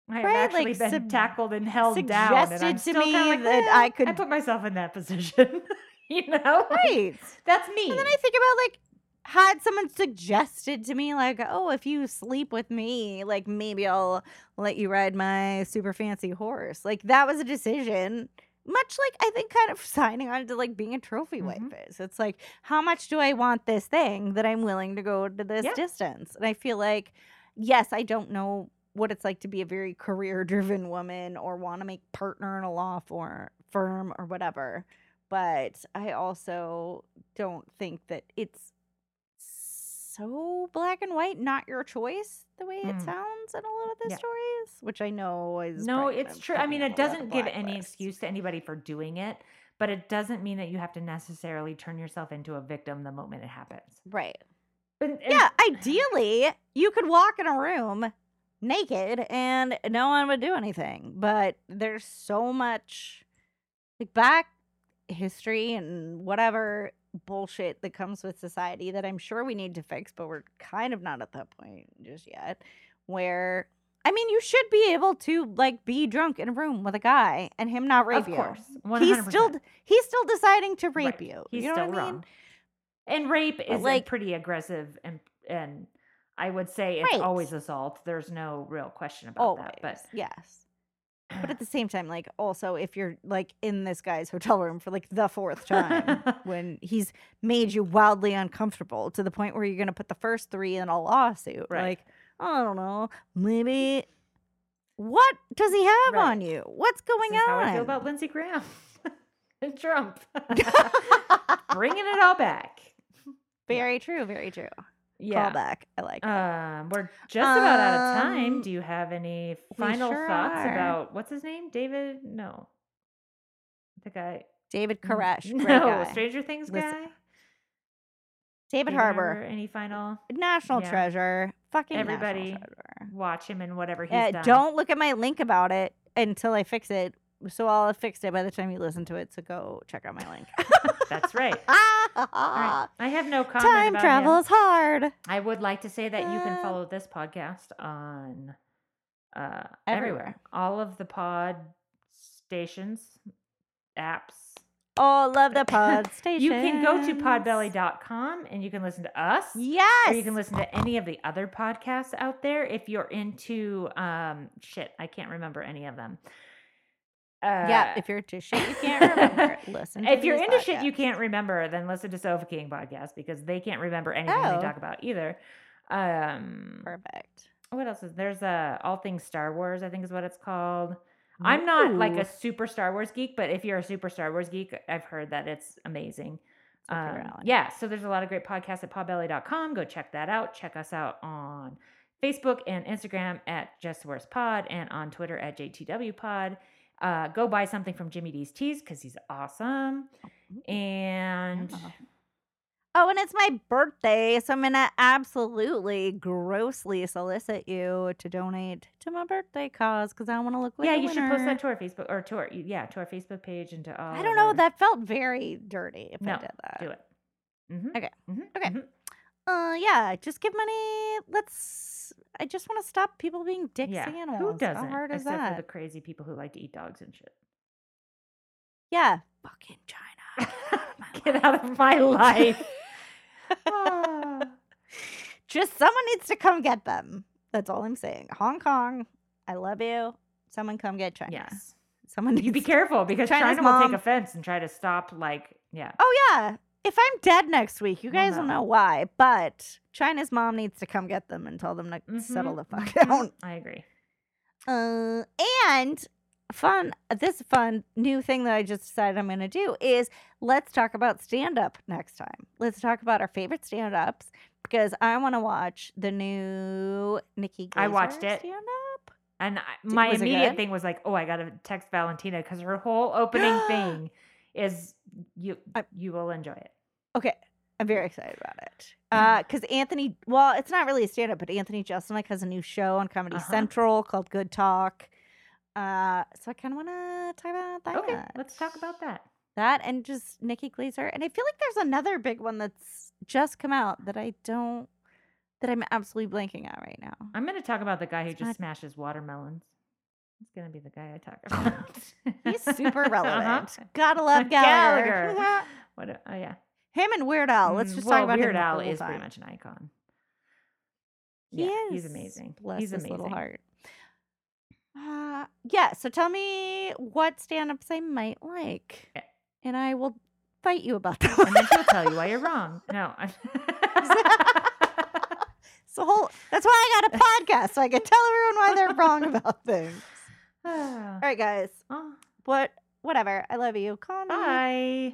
I have actually like, been sub- tackled and held down, and suggested I'm to still me like, that "Well, I I put myself in that [LAUGHS] position. [LAUGHS] you know, right. That's me. And then I think about like had someone suggested to me like, "Oh, if you sleep with me, like maybe I'll let you ride my super fancy horse." Like that was a decision. Much like I think kind of [LAUGHS] signing on to like being a trophy wife Mhm. is. It's like, how much do I want this thing that I'm willing to go to this Yeah. distance? And I feel like, yes, I don't know what it's like to be a very career [LAUGHS] driven woman or want to make partner in a law for, firm or whatever but I also don't think that it's so black and white, not your choice, the way it Mm. sounds in a lot of the Yeah. stories, which I know is no, it's true. I mean, it a lot of doesn't give any excuse to anybody for doing it, but it doesn't mean that you have to necessarily turn yourself into a victim the moment it happens. Right. And, and- Yeah, ideally, you could walk in a room naked and no one would do anything. But there's so much like back history and whatever bullshit that comes with society that I'm sure we need to fix, but we're kind of not at that point just yet. Where I mean, you should be able to like be drunk in a room with a guy and him not rape you. of you. course, He's 100%. still he's still deciding to rape Right. you. He's you know still what I mean? wrong. And rape is like- pretty aggressive and and I would say it's Right. always assault. There's no real question about Always, that. But yes. But at the [CLEARS THROAT] same time, like also if you're like in this guy's hotel room for like the fourth time [LAUGHS] when he's made you wildly uncomfortable to the point where you're gonna put the first three in a lawsuit. Right. Like, I don't know, maybe what does he have Right. on you? What's going on? how I feel about Lindsey Graham [LAUGHS] and Trump. [LAUGHS] Bringing it all back. very true, very true. Yeah. Callback. I like it. Um, we're just about out of time. Um, Do you have any final sure thoughts are. about what's his name? David? No. The guy. David Koresh. [LAUGHS] No, guy. Stranger Things Listen, guy. David Harbour. Any final? National Yeah. treasure. Fucking Everybody treasure. Watch him and whatever he's Uh, done. don't look at my link about it until I fix it. So I'll have fixed it by the time you listen to it. So go check out my link. [LAUGHS] That's right. [LAUGHS] All right. I have no comment time travel him. is hard. I would like to say that you can Uh, follow this podcast on uh, everywhere. Everywhere. All of the pod stations, apps. Oh, love the pod station. [LAUGHS] You can go to podbelly.com and you can listen to us. Yes. Or you can listen to any of the other podcasts out there if you're into um shit. I can't remember any of them. Uh, yeah, if you're into shit you can't remember, [LAUGHS] listen. If you're into shit you can't remember, then listen to Sofa King podcast because they can't remember anything Oh. they talk about either. Um, Perfect. what else is there's a all things Star Wars? I think is what it's called. I'm not like a super Star Wars geek, but if you're a super Star Wars geek, I've heard that it's amazing. Um, yeah, so there's a lot of great podcasts at podbelly.com. Go check that out. Check us out on Facebook and Instagram at Just Worst Pod and on Twitter at JTW Pod. Uh, go buy something from Jimmy D's Teas because he's awesome. And Yeah. Oh, and it's my birthday, so I'm gonna absolutely grossly solicit you to donate to my birthday cause because I want to look like yeah, you should post that to our Facebook or to our yeah to our Facebook page and to all. I don't know. our- That felt very dirty if No, I did that. do it. Mhm, Okay, mhm, okay. mhm. Uh, yeah, just give money. Let's. I just want to stop people being dicks Yeah, to animals. who doesn't? How hard is Except that? for the crazy people who like to eat dogs and shit. Yeah, fucking China. Get [LAUGHS] out of my life. [LAUGHS] [SIGHS] Just someone needs to come get them. That's all I'm saying. Hong Kong, I love you. Someone come get China. yes. Someone needs You be careful because China's China will mom- take offense and try to stop. Like, yeah, Oh yeah. If I'm dead next week, you guys will no. know why. But China's mom needs to come get them and tell them to settle Mhm, the fuck mhm. down. I agree. Uh, and fun, this fun new thing that I just decided I'm going to do is let's talk about stand up next time. Let's talk about our favorite stand ups because I want to watch the new Nikki I watched it. stand up. And I, my immediate thing was like, oh, I got to text Valentina because her whole opening [GASPS] thing is you. You will enjoy it. Okay. I'm very excited about it. Uh, because Anthony, well, it's not really a stand up, but Anthony Jeselnik has a new show on Comedy Uh-huh. Central called Good Talk. Uh, so I kind of want to talk about that. Okay, let's talk about that. that and just Nikki Glazer. And I feel like there's another big one that's just come out that I don't that I'm absolutely blanking on right now. I'm going to talk about the guy who It's just not- smashes watermelons. It's going to be the guy I talk [LAUGHS] about. He's super [LAUGHS] relevant. Uh-huh. Gotta love [LAUGHS] Gallagher. Gallagher. What? A, oh yeah. Him and Weird Al. Let's Mm, just well, talk about Weird him Al is time. pretty much an icon. He yeah, is. he's amazing. Bless he's his amazing. little heart. Uh, yeah. So tell me what stand-ups I might like, Eh. and I will fight you about that. And then she'll tell you why you're wrong. No. so whole. That's why I got a podcast, so I can tell everyone why they're wrong about things. [SIGHS] All right, guys. Oh, What? Whatever. I love you. Call me. bye.